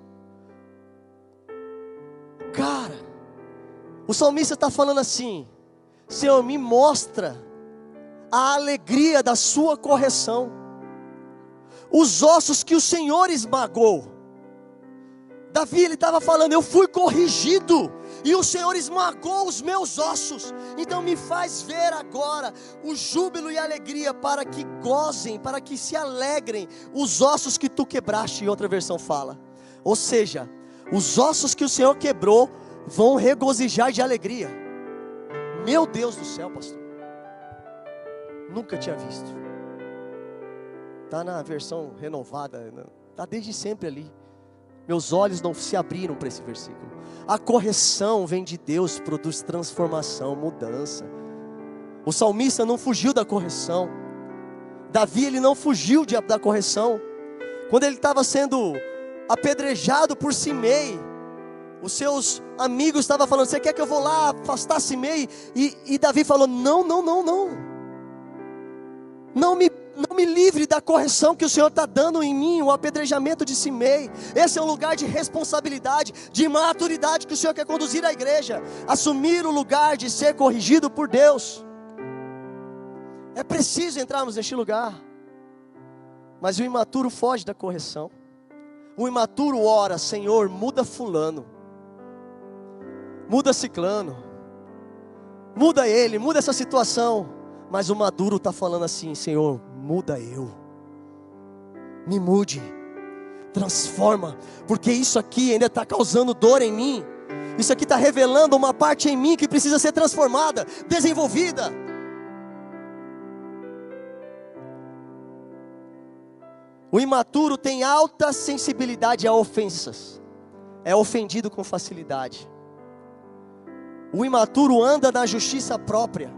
Cara, o salmista está falando assim: Senhor, me mostra a alegria da sua correção, os ossos que o Senhor esmagou. Davi ele estava falando, eu fui corrigido, e o Senhor esmagou os meus ossos. Então me faz ver agora o júbilo e a alegria para que gozem, para que se alegrem os ossos que tu quebraste, outra versão fala. Ou seja, os ossos que o Senhor quebrou vão regozijar de alegria. Meu Deus do céu, pastor. Nunca tinha visto. Está na versão renovada, está desde sempre ali. Meus olhos não se abriram para esse versículo. A correção vem de Deus, produz transformação, mudança. O salmista não fugiu da correção. Davi ele não fugiu de, da correção. Quando ele estava sendo apedrejado por Simei, os seus amigos estavam falando: Você quer que eu vou lá afastar Simei? E, e Davi falou: Não, não, não, não. Não me, não me livre da correção que o Senhor está dando em mim, o apedrejamento de Simei. Esse é um lugar de responsabilidade, de maturidade que o Senhor quer conduzir a igreja. Assumir o lugar de ser corrigido por Deus. É preciso entrarmos neste lugar. Mas o imaturo foge da correção. O imaturo ora, Senhor, muda fulano. Muda ciclano. Muda ele, muda essa situação. Mas o maduro está falando assim: Senhor, muda eu. Me mude. Transforma. Porque isso aqui ainda está causando dor em mim. Isso aqui está revelando uma parte em mim que precisa ser transformada, desenvolvida. O imaturo tem alta sensibilidade a ofensas, é ofendido com facilidade. O imaturo anda na justiça própria.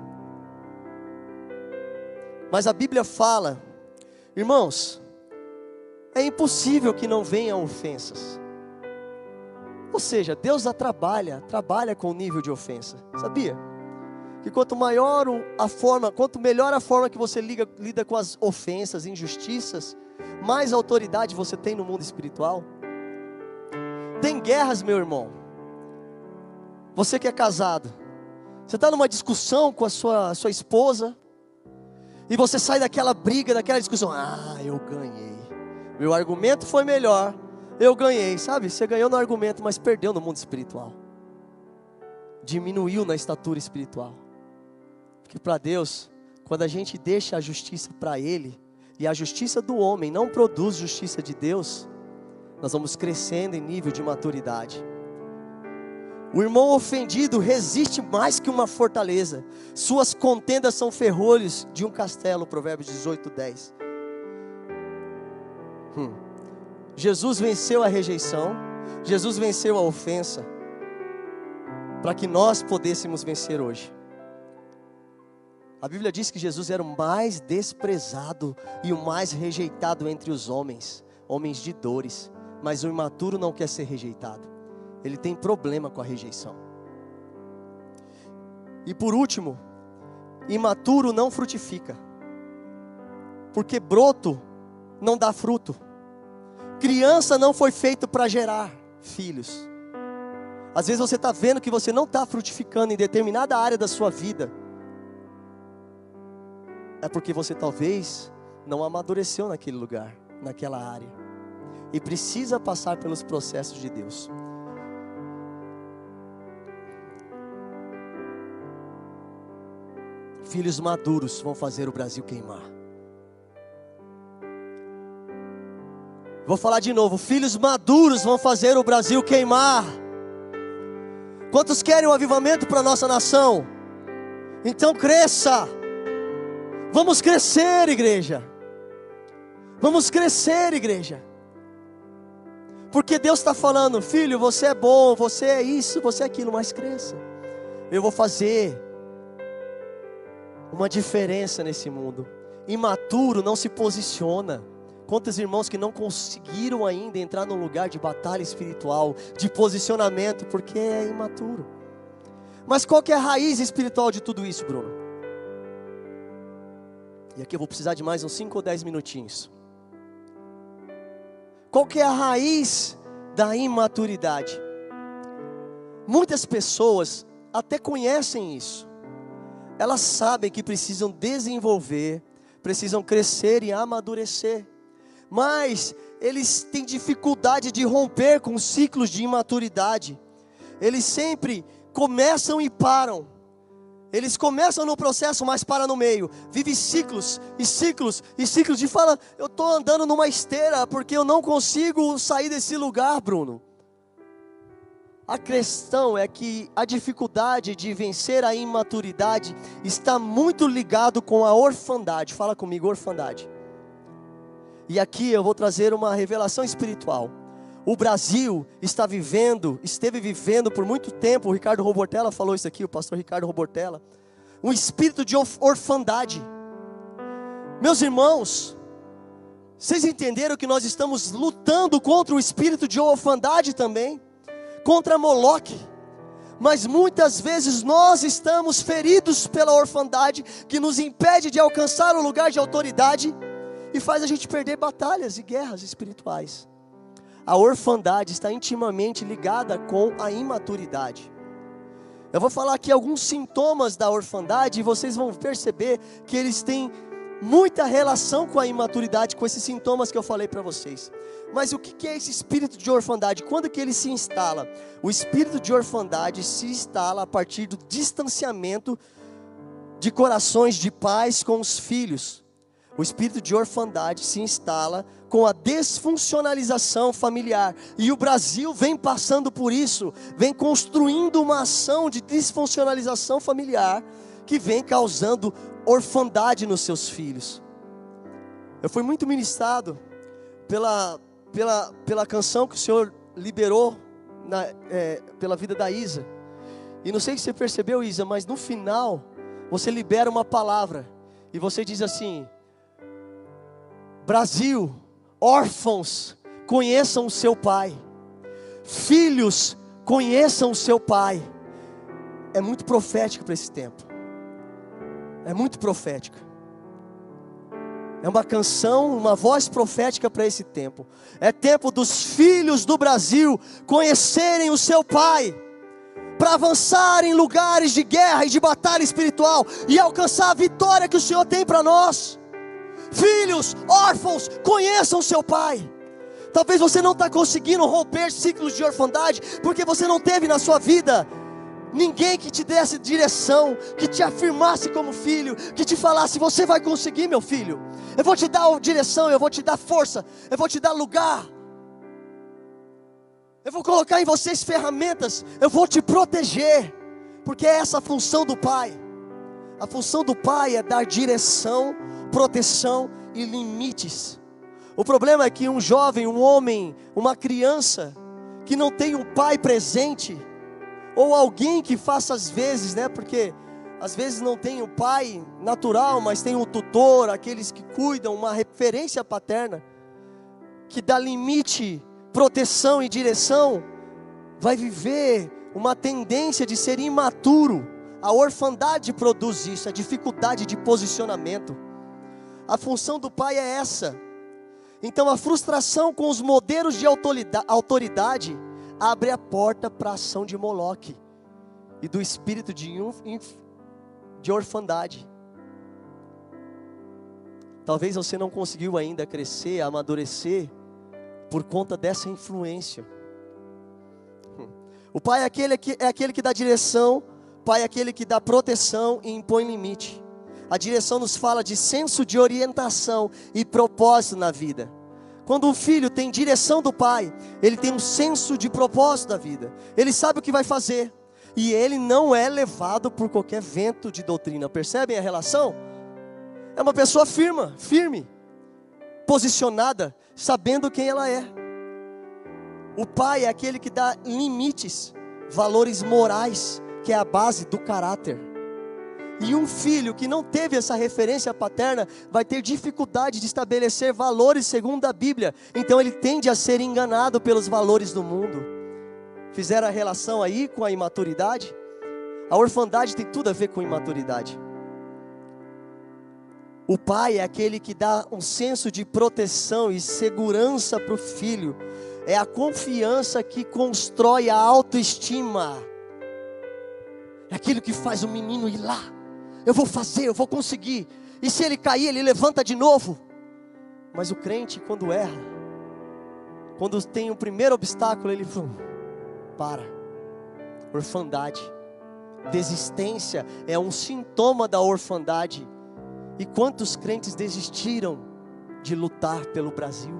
Mas a Bíblia fala, irmãos, é impossível que não venham ofensas. Ou seja, Deus a trabalha, trabalha com o nível de ofensa. Sabia? Que quanto maior a forma, quanto melhor a forma que você liga, lida com as ofensas, injustiças, mais autoridade você tem no mundo espiritual. Tem guerras, meu irmão. Você que é casado, você está numa discussão com a sua, sua esposa, e você sai daquela briga, daquela discussão. Ah, eu ganhei. Meu argumento foi melhor. Eu ganhei, sabe? Você ganhou no argumento, mas perdeu no mundo espiritual. Diminuiu na estatura espiritual. Porque para Deus, quando a gente deixa a justiça para Ele, e a justiça do homem não produz justiça de Deus, nós vamos crescendo em nível de maturidade. O irmão ofendido resiste mais que uma fortaleza. Suas contendas são ferrolhos de um castelo. Provérbios 18, 10. Hum. Jesus venceu a rejeição. Jesus venceu a ofensa. Para que nós pudéssemos vencer hoje. A Bíblia diz que Jesus era o mais desprezado e o mais rejeitado entre os homens, homens de dores. Mas o imaturo não quer ser rejeitado, ele tem problema com a rejeição. E por último, imaturo não frutifica, porque broto não dá fruto, criança não foi feito para gerar filhos. Às vezes você está vendo que você não está frutificando em determinada área da sua vida é porque você talvez não amadureceu naquele lugar, naquela área. E precisa passar pelos processos de Deus. Filhos maduros vão fazer o Brasil queimar. Vou falar de novo: filhos maduros vão fazer o Brasil queimar. Quantos querem o um avivamento para a nossa nação? Então cresça. Vamos crescer, igreja. Vamos crescer, igreja. Porque Deus está falando, filho, você é bom, você é isso, você é aquilo, mas cresça. Eu vou fazer uma diferença nesse mundo. Imaturo não se posiciona. Quantos irmãos que não conseguiram ainda entrar num lugar de batalha espiritual, de posicionamento, porque é imaturo. Mas qual que é a raiz espiritual de tudo isso, Bruno? E aqui eu vou precisar de mais uns 5 ou 10 minutinhos. Qual que é a raiz da imaturidade? Muitas pessoas até conhecem isso. Elas sabem que precisam desenvolver, precisam crescer e amadurecer. Mas eles têm dificuldade de romper com ciclos de imaturidade. Eles sempre começam e param. Eles começam no processo, mas param no meio. Vive ciclos e ciclos e ciclos de fala, eu estou andando numa esteira porque eu não consigo sair desse lugar, Bruno. A questão é que a dificuldade de vencer a imaturidade está muito ligado com a orfandade. Fala comigo, orfandade. E aqui eu vou trazer uma revelação espiritual. O Brasil está vivendo, esteve vivendo por muito tempo, o Ricardo Robortella falou isso aqui, o pastor Ricardo Robortella, um espírito de orfandade. Meus irmãos, vocês entenderam que nós estamos lutando contra o espírito de orfandade também, contra Moloque. Mas muitas vezes nós estamos feridos pela orfandade que nos impede de alcançar o lugar de autoridade e faz a gente perder batalhas e guerras espirituais. A orfandade está intimamente ligada com a imaturidade. Eu vou falar aqui alguns sintomas da orfandade e vocês vão perceber que eles têm muita relação com a imaturidade, com esses sintomas que eu falei para vocês. Mas o que é esse espírito de orfandade? Quando que ele se instala? O espírito de orfandade se instala a partir do distanciamento de corações de pais com os filhos. O espírito de orfandade se instala com a desfuncionalização familiar. E o Brasil vem passando por isso, vem construindo uma ação de desfuncionalização familiar que vem causando orfandade nos seus filhos. Eu fui muito ministrado pela, pela, pela canção que o Senhor liberou na, é, pela vida da Isa. E não sei se você percebeu, Isa, mas no final você libera uma palavra e você diz assim: Brasil, órfãos, conheçam o seu pai. Filhos, conheçam o seu pai. É muito profético para esse tempo é muito profética. É uma canção, uma voz profética para esse tempo. É tempo dos filhos do Brasil conhecerem o seu Pai, para avançar em lugares de guerra e de batalha espiritual e alcançar a vitória que o Senhor tem para nós. Filhos, órfãos, conheçam o seu Pai. Talvez você não está conseguindo romper ciclos de orfandade, porque você não teve na sua vida ninguém que te desse direção, que te afirmasse como filho, que te falasse: Você vai conseguir, meu filho. Eu vou te dar direção, eu vou te dar força, eu vou te dar lugar. Eu vou colocar em vocês ferramentas, eu vou te proteger, porque é essa a função do pai. A função do pai é dar direção, proteção e limites. O problema é que um jovem, um homem, uma criança que não tem um pai presente, ou alguém que faça às vezes, né? Porque às vezes não tem o pai natural, mas tem o tutor, aqueles que cuidam, uma referência paterna, que dá limite, proteção e direção, vai viver uma tendência de ser imaturo. A orfandade produz isso, a dificuldade de posicionamento. A função do pai é essa. Então a frustração com os modelos de autoridade abre a porta para a ação de Moloque e do espírito de, de orfandade. Talvez você não conseguiu ainda crescer, amadurecer por conta dessa influência. O pai é aquele que, é aquele que dá direção, o pai é aquele que dá proteção e impõe limite. A direção nos fala de senso de orientação e propósito na vida. Quando um filho tem direção do pai, ele tem um senso de propósito da vida. Ele sabe o que vai fazer. E ele não é levado por qualquer vento de doutrina. Percebem a relação? É uma pessoa firme, firme, posicionada, sabendo quem ela é. O pai é aquele que dá limites, valores morais, que é a base do caráter. E um filho que não teve essa referência paterna vai ter dificuldade de estabelecer valores segundo a Bíblia. Então ele tende a ser enganado pelos valores do mundo. Fizeram a relação aí com a imaturidade? A orfandade tem tudo a ver com imaturidade. O pai é aquele que dá um senso de proteção e segurança para o filho. É a confiança que constrói a autoestima. É aquilo que faz o menino ir lá eu vou fazer, eu vou conseguir. E se ele cair, ele levanta de novo. Mas o crente, quando erra, quando tem o primeiro obstáculo, ele fala, para. Orfandade. Desistência é um sintoma da orfandade. E quantos crentes desistiram de lutar pelo Brasil?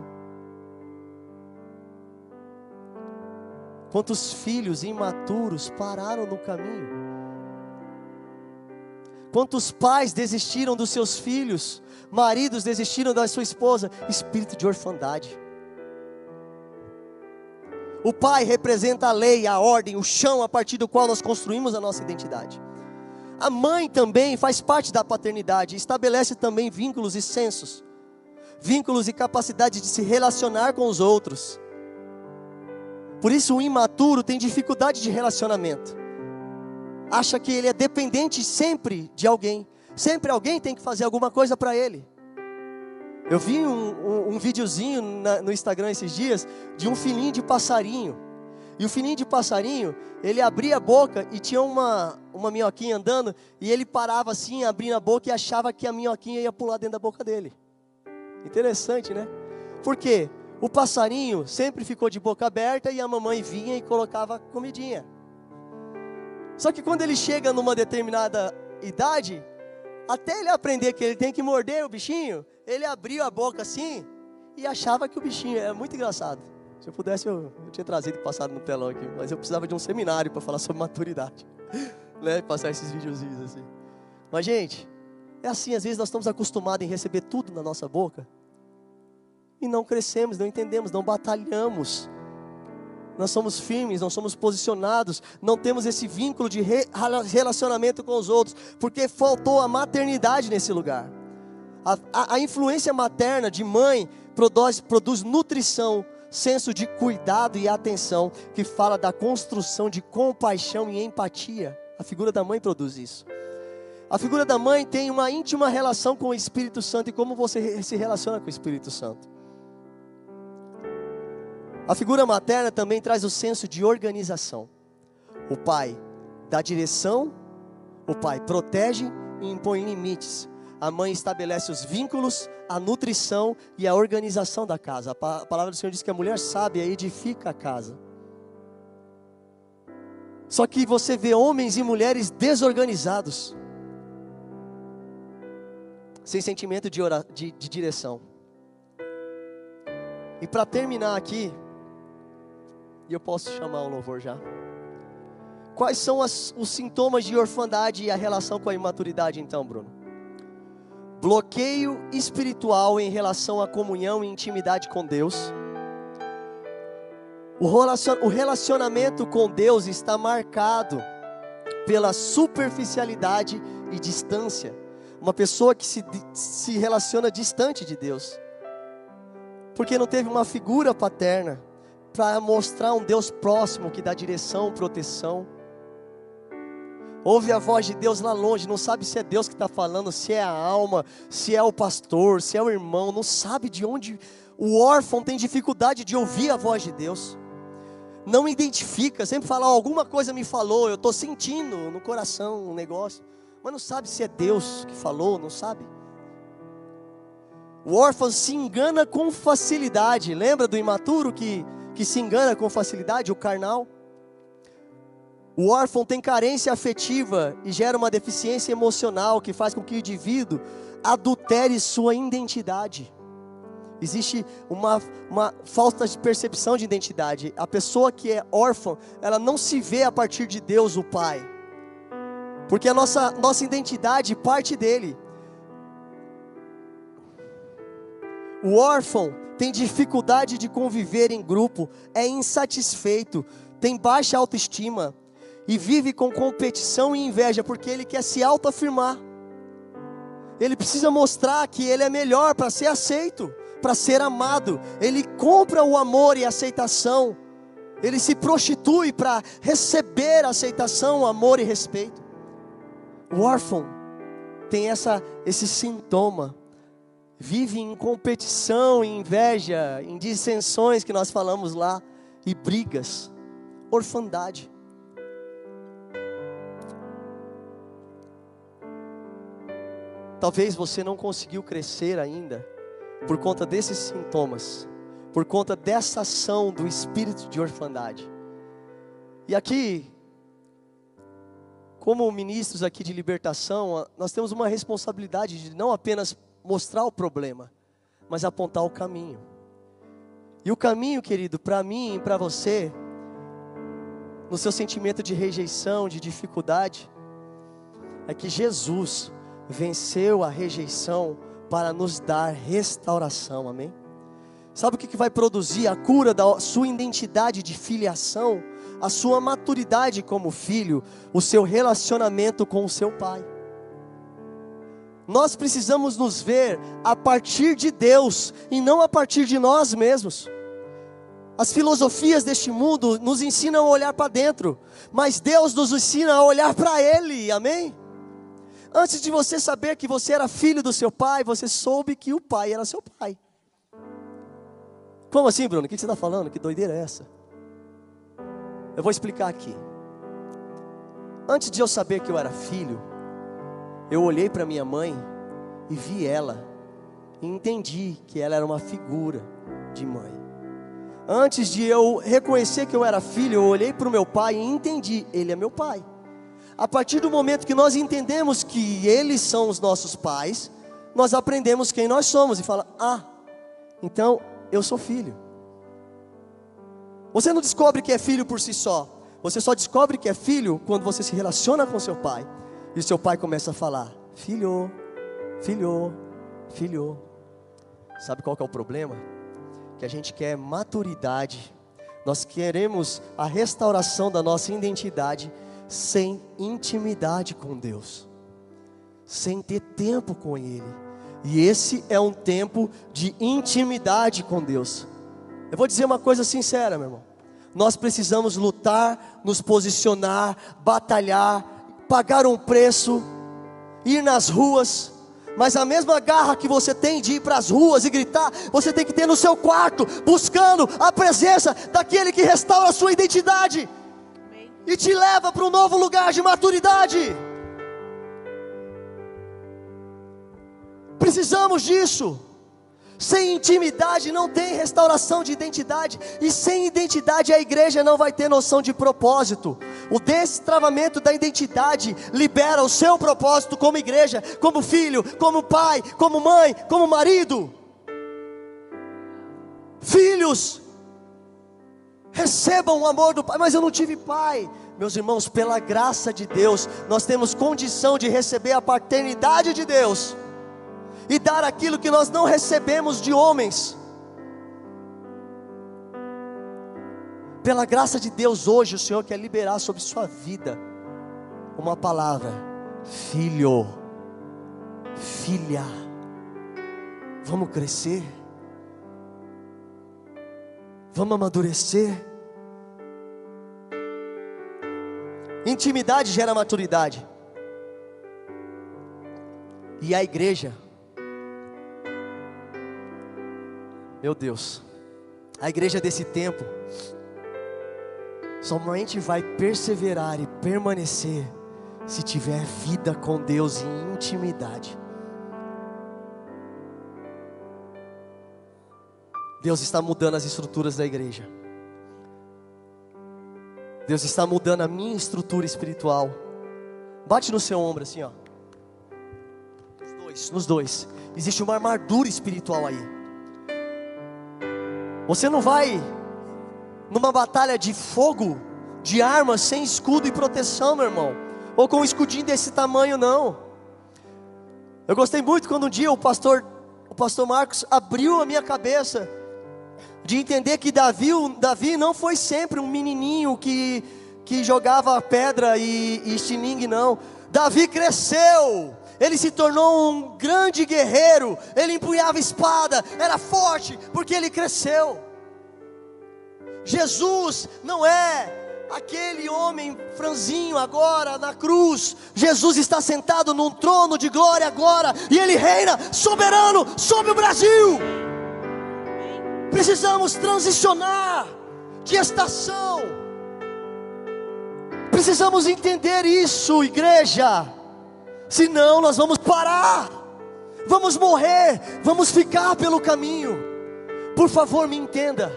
Quantos filhos imaturos pararam no caminho? Quantos pais desistiram dos seus filhos, maridos desistiram da sua esposa, espírito de orfandade. O pai representa a lei, a ordem, o chão a partir do qual nós construímos a nossa identidade. A mãe também faz parte da paternidade, estabelece também vínculos e sensos, vínculos e capacidade de se relacionar com os outros. Por isso, o imaturo tem dificuldade de relacionamento, acha que ele é dependente sempre de alguém, sempre alguém tem que fazer alguma coisa para ele. Eu vi um, um, um videozinho na, no Instagram esses dias de um filhinho de passarinho. E o filhinho de passarinho, ele abria a boca e tinha uma, uma minhoquinha andando, e ele parava assim, abrindo a boca e achava que a minhoquinha ia pular dentro da boca dele. Interessante, né? Por quê? O passarinho sempre ficou de boca aberta e a mamãe vinha e colocava comidinha. Só que quando ele chega numa determinada idade, até ele aprender que ele tem que morder o bichinho, ele abriu a boca assim e achava que o bichinho é muito engraçado. Se eu pudesse, eu, eu tinha trazido passado no telão aqui, mas eu precisava de um seminário para falar sobre maturidade, né? Passar esses videozinhos assim. Mas gente, é assim, às vezes nós estamos acostumados em receber tudo na nossa boca e não crescemos, não entendemos, não batalhamos. Nós somos firmes, não somos posicionados, não temos esse vínculo de relacionamento com os outros, porque faltou a maternidade nesse lugar. A, a, a influência materna de mãe produz, produz nutrição, senso de cuidado e atenção, que fala da construção de compaixão e empatia. A figura da mãe produz isso. A figura da mãe tem uma íntima relação com o Espírito Santo e como você se relaciona com o Espírito Santo. A figura materna também traz o senso de organização. O pai dá direção, o pai protege e impõe limites a mãe estabelece os vínculos, a nutrição e a organização da casa. A palavra do Senhor diz que a mulher sábia edifica a casa. Só que você vê homens e mulheres desorganizados, sem sentimento de, de, de direção. E para terminar aqui, e eu posso chamar o louvor já. Quais são as, os sintomas de orfandade e a relação com a imaturidade, então, Bruno? bloqueio espiritual em relação à comunhão e intimidade com Deus. O relacionamento com Deus está marcado pela superficialidade e distância. Uma pessoa que se, se relaciona distante de Deus, porque não teve uma figura paterna para mostrar um Deus próximo que dá direção, proteção. Ouve a voz de Deus lá longe, não sabe se é Deus que está falando, se é a alma, se é o pastor, se é o irmão, não sabe de onde. O órfão tem dificuldade de ouvir a voz de Deus, não identifica, sempre fala, oh, alguma coisa me falou, eu estou sentindo no coração um negócio, mas não sabe se é Deus que falou, não sabe. O órfão se engana com facilidade, lembra do imaturo que, que se engana com facilidade, o carnal? O órfão tem carência afetiva e gera uma deficiência emocional que faz com que o indivíduo adultere sua identidade. Existe uma, uma falta de percepção de identidade. A pessoa que é órfã, ela não se vê a partir de Deus, o Pai. Porque a nossa, nossa identidade parte dele. O órfão tem dificuldade de conviver em grupo, é insatisfeito, tem baixa autoestima, e vive com competição e inveja, porque ele quer se autoafirmar. Ele precisa mostrar que ele é melhor para ser aceito, para ser amado. Ele compra o amor e a aceitação. Ele se prostitui para receber aceitação, amor e respeito. O órfão tem essa, esse sintoma. Vive em competição, em inveja, em dissensões que nós falamos lá, e brigas. Orfandade. Talvez você não conseguiu crescer ainda por conta desses sintomas, por conta dessa ação do espírito de orfandade. E aqui, como ministros aqui de libertação, nós temos uma responsabilidade de não apenas mostrar o problema, mas apontar o caminho. E o caminho, querido, para mim e para você, no seu sentimento de rejeição, de dificuldade, é que Jesus venceu a rejeição para nos dar restauração, amém? Sabe o que vai produzir a cura da sua identidade de filiação? a sua maturidade como filho, o seu relacionamento com o seu pai. Nós precisamos nos ver a partir de Deus e não a partir de nós mesmos. As filosofias deste mundo nos ensinam a olhar para dentro, mas Deus nos ensina a olhar para Ele, amém? Antes de você saber que você era filho do seu pai, você soube que o pai era seu pai. Como assim, Bruno? O que você está falando? Que doideira é essa? Eu vou explicar aqui. Antes de eu saber que eu era filho, eu olhei para minha mãe e vi ela, e entendi que ela era uma figura de mãe. Antes de eu reconhecer que eu era filho, eu olhei para o meu pai e entendi, ele é meu pai. A partir do momento que nós entendemos que eles são os nossos pais, nós aprendemos quem nós somos e fala: "Ah, então eu sou filho". Você não descobre que é filho por si só. Você só descobre que é filho quando você se relaciona com seu pai. E seu pai começa a falar: Filho, filho, filho. Sabe qual é o problema? Que a gente quer maturidade. Nós queremos a restauração da nossa identidade sem intimidade com Deus, sem ter tempo com Ele. E esse é um tempo de intimidade com Deus. Eu vou dizer uma coisa sincera, meu irmão. Nós precisamos lutar, nos posicionar, batalhar, pagar um preço, ir nas ruas. Mas a mesma garra que você tem de ir para as ruas e gritar, você tem que ter no seu quarto, buscando a presença daquele que restaura a sua identidade e te leva para um novo lugar de maturidade. Precisamos disso. Sem intimidade não tem restauração de identidade, e sem identidade a igreja não vai ter noção de propósito. O destravamento da identidade libera o seu propósito como igreja, como filho, como pai, como mãe, como marido. Filhos, recebam o amor do pai, mas eu não tive pai. Meus irmãos, pela graça de Deus, nós temos condição de receber a paternidade de Deus e dar aquilo que nós não recebemos de homens. Pela graça de Deus, hoje o Senhor quer liberar sobre sua vida uma palavra: filho, filha, vamos crescer, vamos amadurecer. Intimidade gera maturidade, e a igreja Meu Deus, a igreja desse tempo somente vai perseverar e permanecer se tiver vida com Deus em intimidade. Deus está mudando as estruturas da igreja. Deus está mudando a minha estrutura espiritual. Bate no seu ombro assim, ó. Nos dois, nos dois. Existe uma armadura espiritual aí. Você não vai numa batalha de fogo, de armas, sem escudo e proteção, meu irmão, ou com um escudinho desse tamanho, não. Eu gostei muito quando um dia o pastor, o pastor Marcos abriu a minha cabeça de entender que Davi, Davi não foi sempre um menininho que, que jogava pedra e, e não. Davi cresceu ele se tornou um grande guerreiro, ele empunhava espada, era forte, porque ele cresceu. Jesus não é aquele homem franzinho agora na cruz. Jesus está sentado num trono de glória agora, e ele reina soberano sobre o Brasil. Precisamos transicionar de estação. Precisamos entender isso, igreja senão nós vamos parar, vamos morrer, vamos ficar pelo caminho. Por favor, me entenda.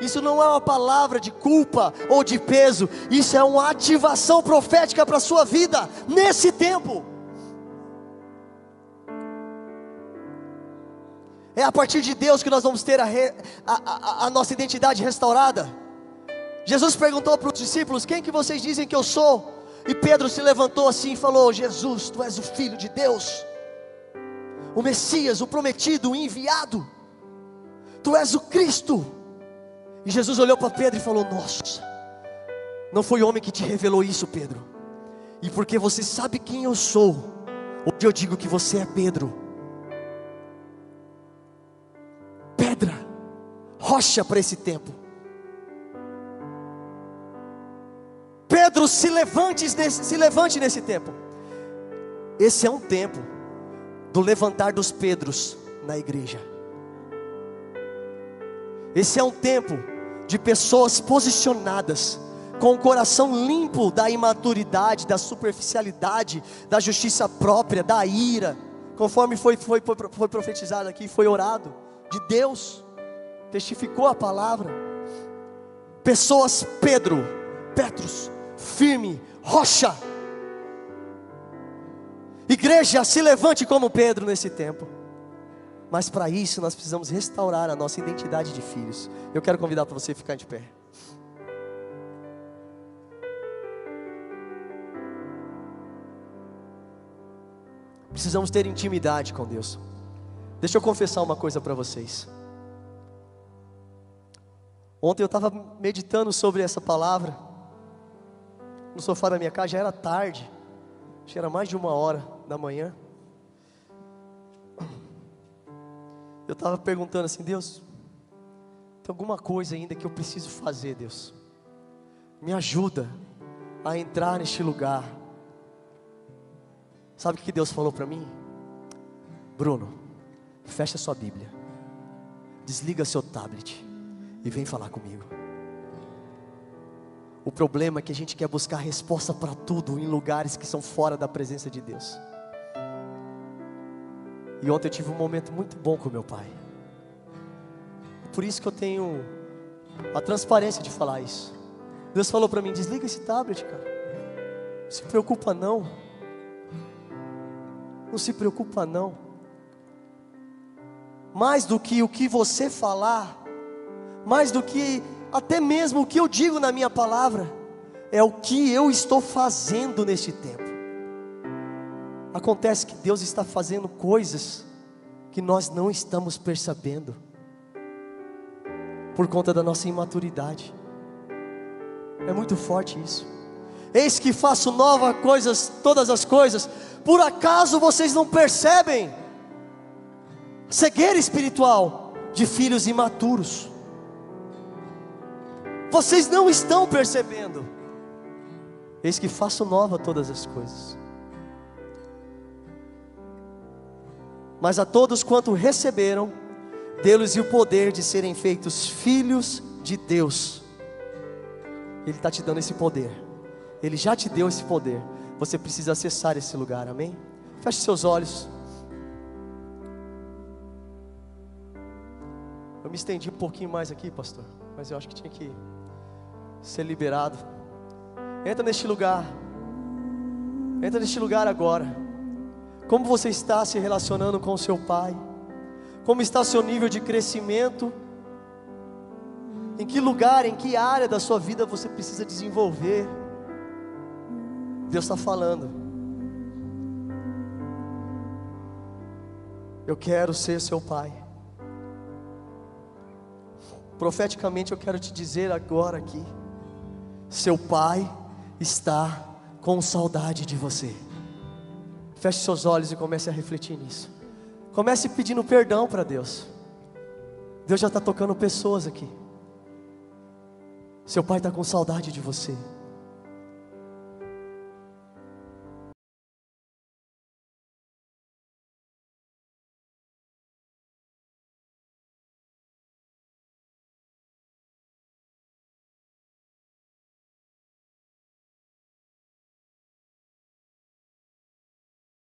Isso não é uma palavra de culpa ou de peso, isso é uma ativação profética para a sua vida nesse tempo. É a partir de Deus que nós vamos ter a, re, a, a, a nossa identidade restaurada. Jesus perguntou para os discípulos: Quem que vocês dizem que eu sou? E Pedro se levantou assim e falou: Jesus, tu és o Filho de Deus, o Messias, o prometido, o enviado, tu és o Cristo. E Jesus olhou para Pedro e falou: Nossa, Não foi homem que te revelou isso, Pedro. E porque você sabe quem eu sou, hoje eu digo que você é Pedro. Pedra, rocha para esse tempo. Se levante se levante nesse tempo. Esse é um tempo do levantar dos Pedros na igreja. Esse é um tempo de pessoas posicionadas, com o coração limpo da imaturidade, da superficialidade, da justiça própria, da ira, conforme foi, foi, foi profetizado aqui, foi orado, de Deus, testificou a palavra. Pessoas, Pedro, Petros, firme, rocha. Igreja, se levante como Pedro nesse tempo. Mas para isso nós precisamos restaurar a nossa identidade de filhos. Eu quero convidar para você ficar de pé. Precisamos ter intimidade com Deus. Deixa eu confessar uma coisa para vocês. Ontem eu estava meditando sobre essa palavra. No sofá da minha casa, já era tarde. Acho que era mais de uma hora da manhã. Eu estava perguntando assim, Deus, tem alguma coisa ainda que eu preciso fazer, Deus? Me ajuda a entrar neste lugar. Sabe o que Deus falou para mim? Bruno, fecha sua Bíblia, desliga seu tablet e vem falar comigo. O problema é que a gente quer buscar resposta para tudo em lugares que são fora da presença de Deus. E ontem eu tive um momento muito bom com meu pai. Por isso que eu tenho a transparência de falar isso. Deus falou para mim: desliga esse tablet, cara. Não se preocupa não. Não se preocupa não. Mais do que o que você falar, mais do que até mesmo o que eu digo na minha palavra, é o que eu estou fazendo neste tempo. Acontece que Deus está fazendo coisas que nós não estamos percebendo, por conta da nossa imaturidade. É muito forte isso. Eis que faço novas coisas, todas as coisas, por acaso vocês não percebem? Cegueira espiritual de filhos imaturos. Vocês não estão percebendo. Eis que faço nova todas as coisas. Mas a todos quanto receberam, deu-lhes o poder de serem feitos filhos de Deus. Ele está te dando esse poder. Ele já te deu esse poder. Você precisa acessar esse lugar, amém? Feche seus olhos. Eu me estendi um pouquinho mais aqui, pastor, mas eu acho que tinha que ser liberado. Entra neste lugar. Entra neste lugar agora. Como você está se relacionando com o seu pai? Como está seu nível de crescimento? Em que lugar, em que área da sua vida você precisa desenvolver? Deus está falando. Eu quero ser seu pai. Profeticamente eu quero te dizer agora aqui: seu pai está com saudade de você. Feche seus olhos e comece a refletir nisso. Comece pedindo perdão para Deus. Deus já está tocando pessoas aqui. Seu pai está com saudade de você.